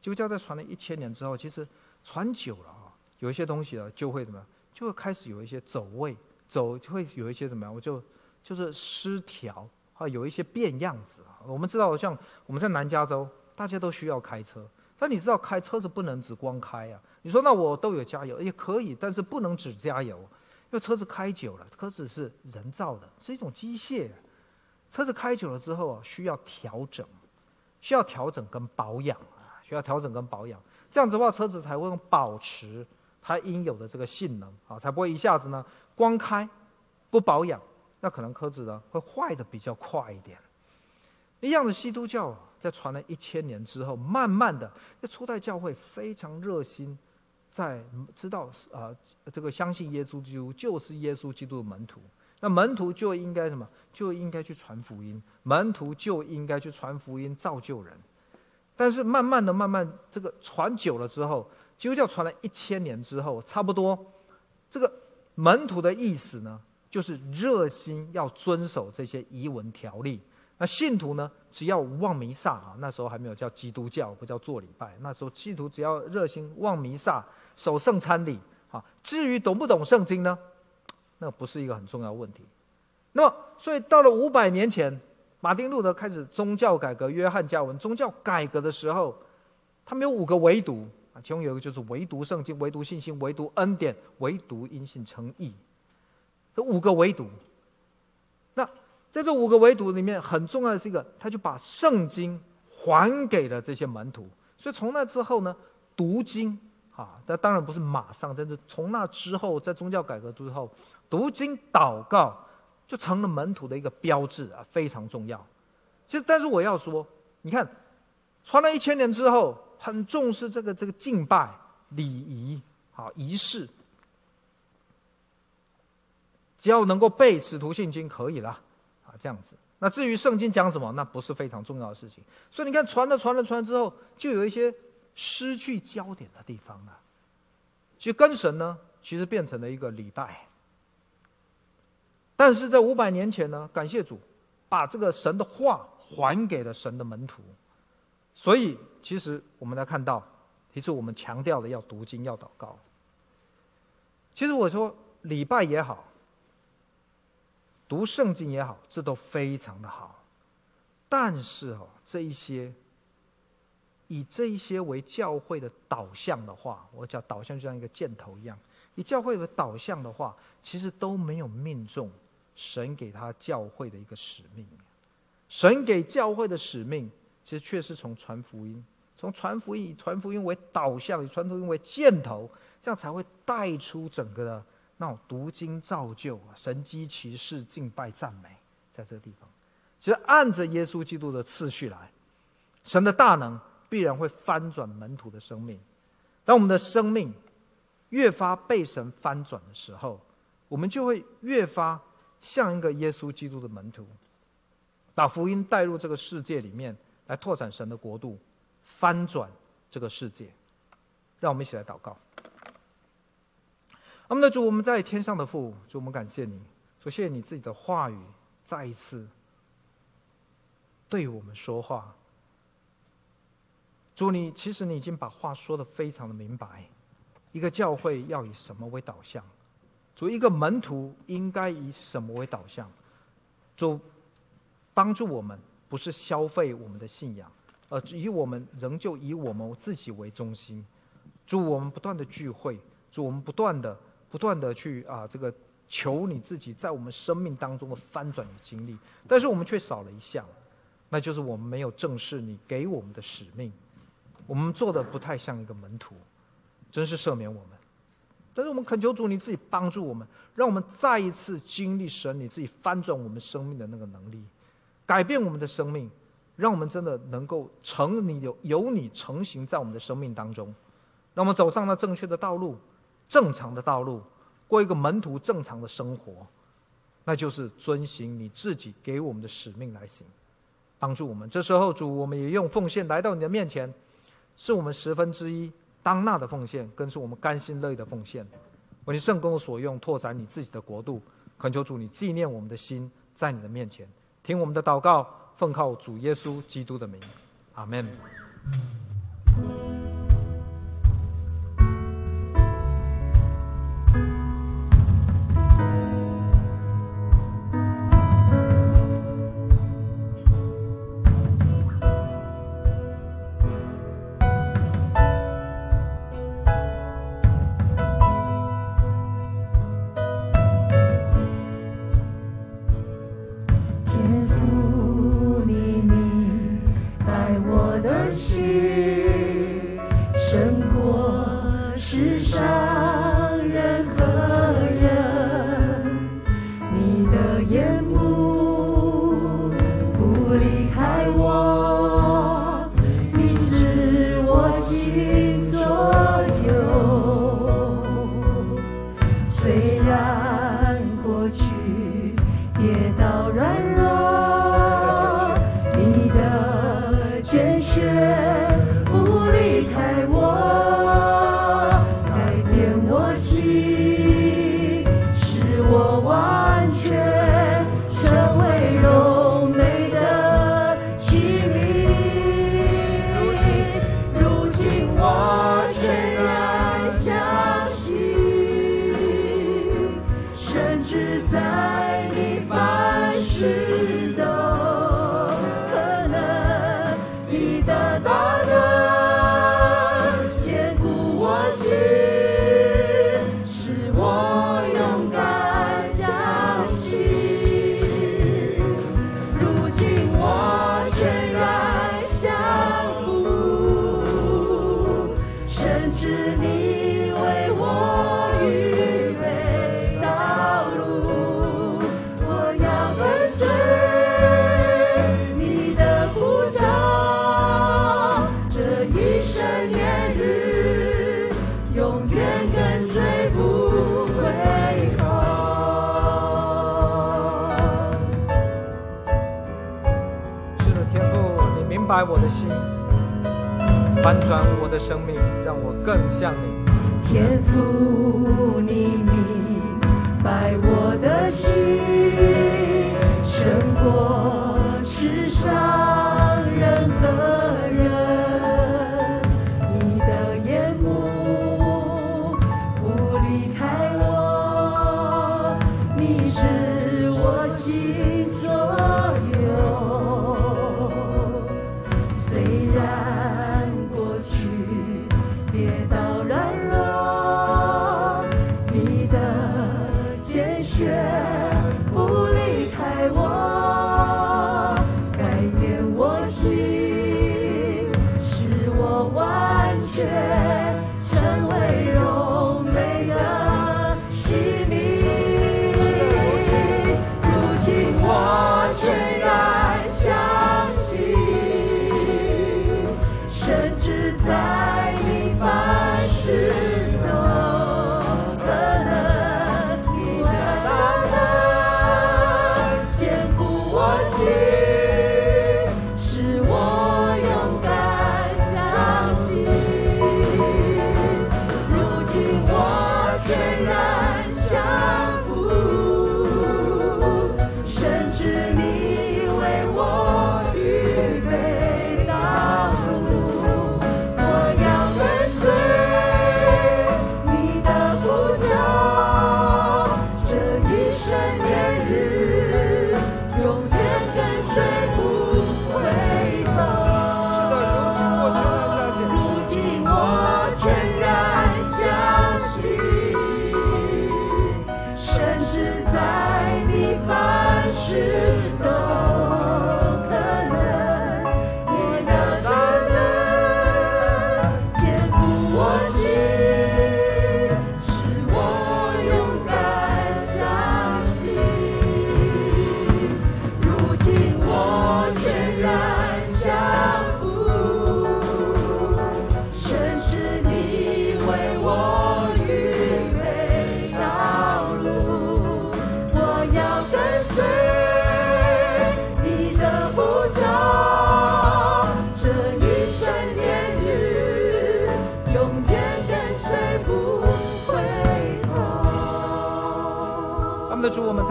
基督教在传了一千年之后，其实传久了啊，有一些东西啊就会怎么样？就会开始有一些走位，走就会有一些怎么样？我就就是失调啊，有一些变样子啊。我们知道，像我们在南加州，大家都需要开车，但你知道开车子不能只光开啊。你说那我都有加油也可以，但是不能只加油，因为车子开久了，车子是人造的，是一种机械。车子开久了之后啊，需要调整，需要调整跟保养，需要调整跟保养，这样子的话，车子才会保持。它应有的这个性能啊，才不会一下子呢光开不保养，那可能车子呢会坏的比较快一点。一样的，基督教在传了一千年之后，慢慢的，这初代教会非常热心，在知道啊这个相信耶稣基督就是耶稣基督的门徒，那门徒就应该什么？就应该去传福音，门徒就应该去传福音，造就人。但是慢慢的、慢慢这个传久了之后，基督教传了一千年之后，差不多这个门徒的意思呢，就是热心要遵守这些遗文条例。那信徒呢，只要望弥撒啊，那时候还没有叫基督教，不叫做礼拜。那时候信徒只要热心望弥撒、守圣餐礼啊。至于懂不懂圣经呢，那不是一个很重要问题。那么，所以到了五百年前，马丁路德开始宗教改革，约翰加文宗教改革的时候，他们有五个唯独啊，其中有一个就是唯独圣经、唯独信心、唯独恩典、唯独因信称义。这五个唯独，那在这五个唯独里面，很重要的是一个，他就把圣经还给了这些门徒。所以从那之后呢，读经啊，那当然不是马上，但是从那之后，在宗教改革之后，读经祷告。就成了门徒的一个标志啊，非常重要。其实，但是我要说，你看，传了一千年之后，很重视这个这个敬拜礼仪啊仪式，只要能够背使徒信经可以了啊，这样子。那至于圣经讲什么，那不是非常重要的事情。所以你看，传了传了传了之后，就有一些失去焦点的地方了。其实跟神呢，其实变成了一个礼拜。但是在五百年前呢，感谢主，把这个神的话还给了神的门徒，所以其实我们来看到，其实我们强调的要读经要祷告。其实我说礼拜也好，读圣经也好，这都非常的好。但是哦，这一些以这一些为教会的导向的话，我讲导向就像一个箭头一样，以教会为导向的话，其实都没有命中。神给他教会的一个使命，神给教会的使命，其实却是从传福音，从传福音以传福音为导向，以传福音为箭头，这样才会带出整个的那种读经造就、神迹奇事、敬拜赞美，在这个地方，其实按着耶稣基督的次序来，神的大能必然会翻转门徒的生命。当我们的生命越发被神翻转的时候，我们就会越发。像一个耶稣基督的门徒，把福音带入这个世界里面，来拓展神的国度，翻转这个世界。让我们一起来祷告。我们的主，我们在天上的父，主，我们感谢你，说谢谢你自己的话语再一次对我们说话。主，你其实你已经把话说的非常的明白，一个教会要以什么为导向？主，一个门徒应该以什么为导向？主帮助我们，不是消费我们的信仰，而以我们仍旧以我们自己为中心。主，我们不断的聚会，主，我们不断的、不断的去啊，这个求你自己在我们生命当中的翻转与经历，但是我们却少了一项，那就是我们没有正视你给我们的使命，我们做的不太像一个门徒，真是赦免我们。但是我们恳求主，你自己帮助我们，让我们再一次经历神你自己翻转我们生命的那个能力，改变我们的生命，让我们真的能够成你有有你成型在我们的生命当中，让我们走上了正确的道路，正常的道路，过一个门徒正常的生活，那就是遵行你自己给我们的使命来行，帮助我们。这时候主，我们也用奉献来到你的面前，是我们十分之一。当纳的奉献，更是我们甘心乐意的奉献，为你圣工所用，拓展你自己的国度。恳求主，你纪念我们的心，在你的面前，听我们的祷告，奉靠主耶稣基督的名，阿门。到软弱，你的鲜血。翻转我的生命，让我更像你。天赋，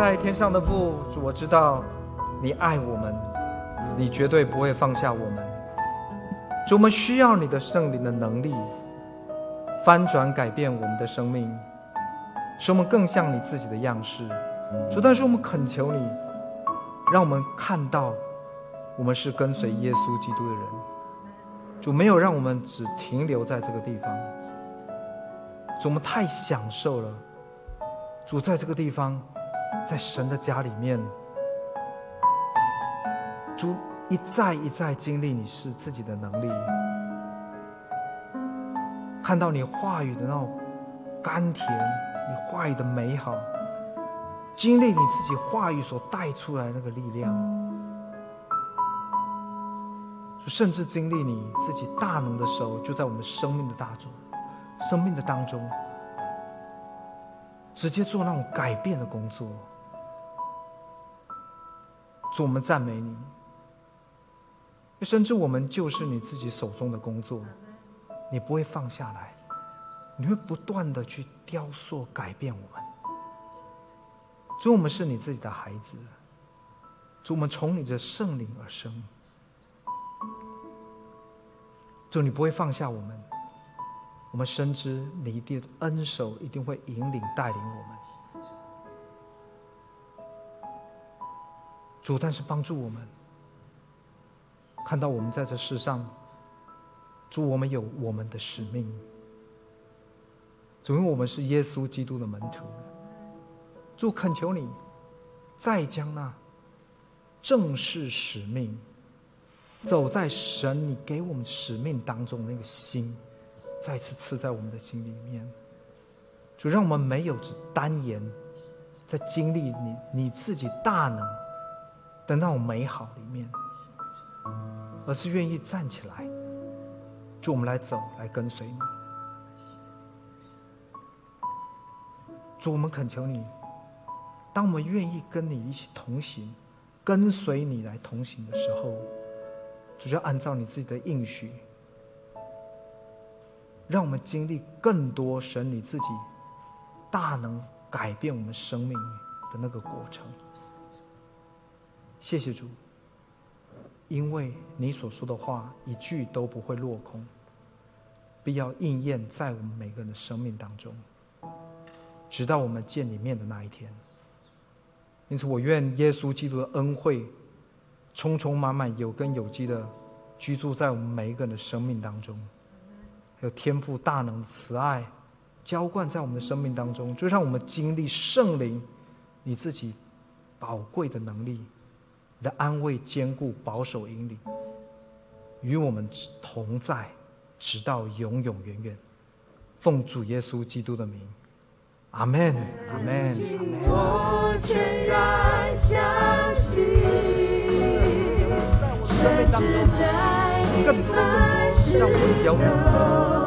在天上的父，主，我知道你爱我们，你绝对不会放下我们。主，我们需要你的圣灵的能力，翻转改变我们的生命，使我们更像你自己的样式。主，但是我们恳求你，让我们看到我们是跟随耶稣基督的人。主，没有让我们只停留在这个地方。主，我们太享受了。主，在这个地方。在神的家里面，主一再一再经历你是自己的能力，看到你话语的那种甘甜，你话语的美好，经历你自己话语所带出来那个力量，甚至经历你自己大能的时候就在我们生命的当中，生命的当中。直接做那种改变的工作，主，我们赞美你，甚至我们就是你自己手中的工作，你不会放下来，你会不断的去雕塑、改变我们。主，我们是你自己的孩子，主，我们从你的圣灵而生。主，你不会放下我们，我们深知你的恩手一定会引领带领我们。主，但是帮助我们看到我们在这世上，主，我们有我们的使命。主，因为我们是耶稣基督的门徒。主恳求你，再将那正式使命，走在神你给我们使命当中那个心，再次刺在我们的心里面。主让我们没有只单言，在经历你你自己大能的那种美好里面，而是愿意站起来，主我们来走，来跟随你。主我们恳求你。当我们愿意跟你一起同行，跟随你来同行的时候，主要按照你自己的应许，让我们经历更多神你自己大能改变我们生命的那个过程。谢谢主，因为你所说的话一句都不会落空，必要应验在我们每个人的生命当中，直到我们见你面的那一天。因此，我愿耶稣基督的恩惠，充充满满、有根有基的居住在我们每一个人的生命当中，还有天赋大能的慈爱浇灌在我们的生命当中，就让我们经历圣灵你自己宝贵的能力，你的安慰、坚固、保守、引领，与我们同在，直到永永远远。奉主耶稣基督的名。阿门，阿门，我全然相信，甚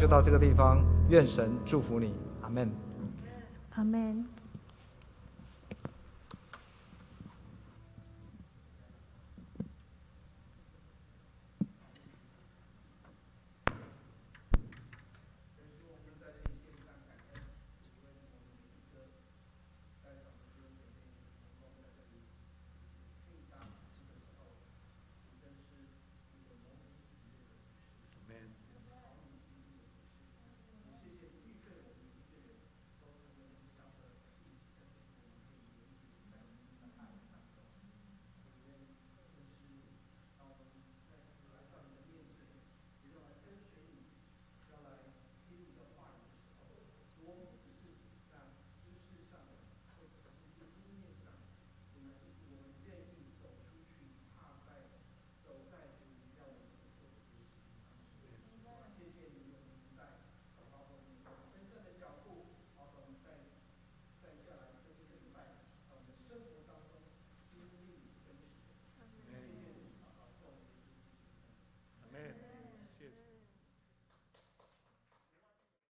就到这个地方，愿神祝福你，阿门，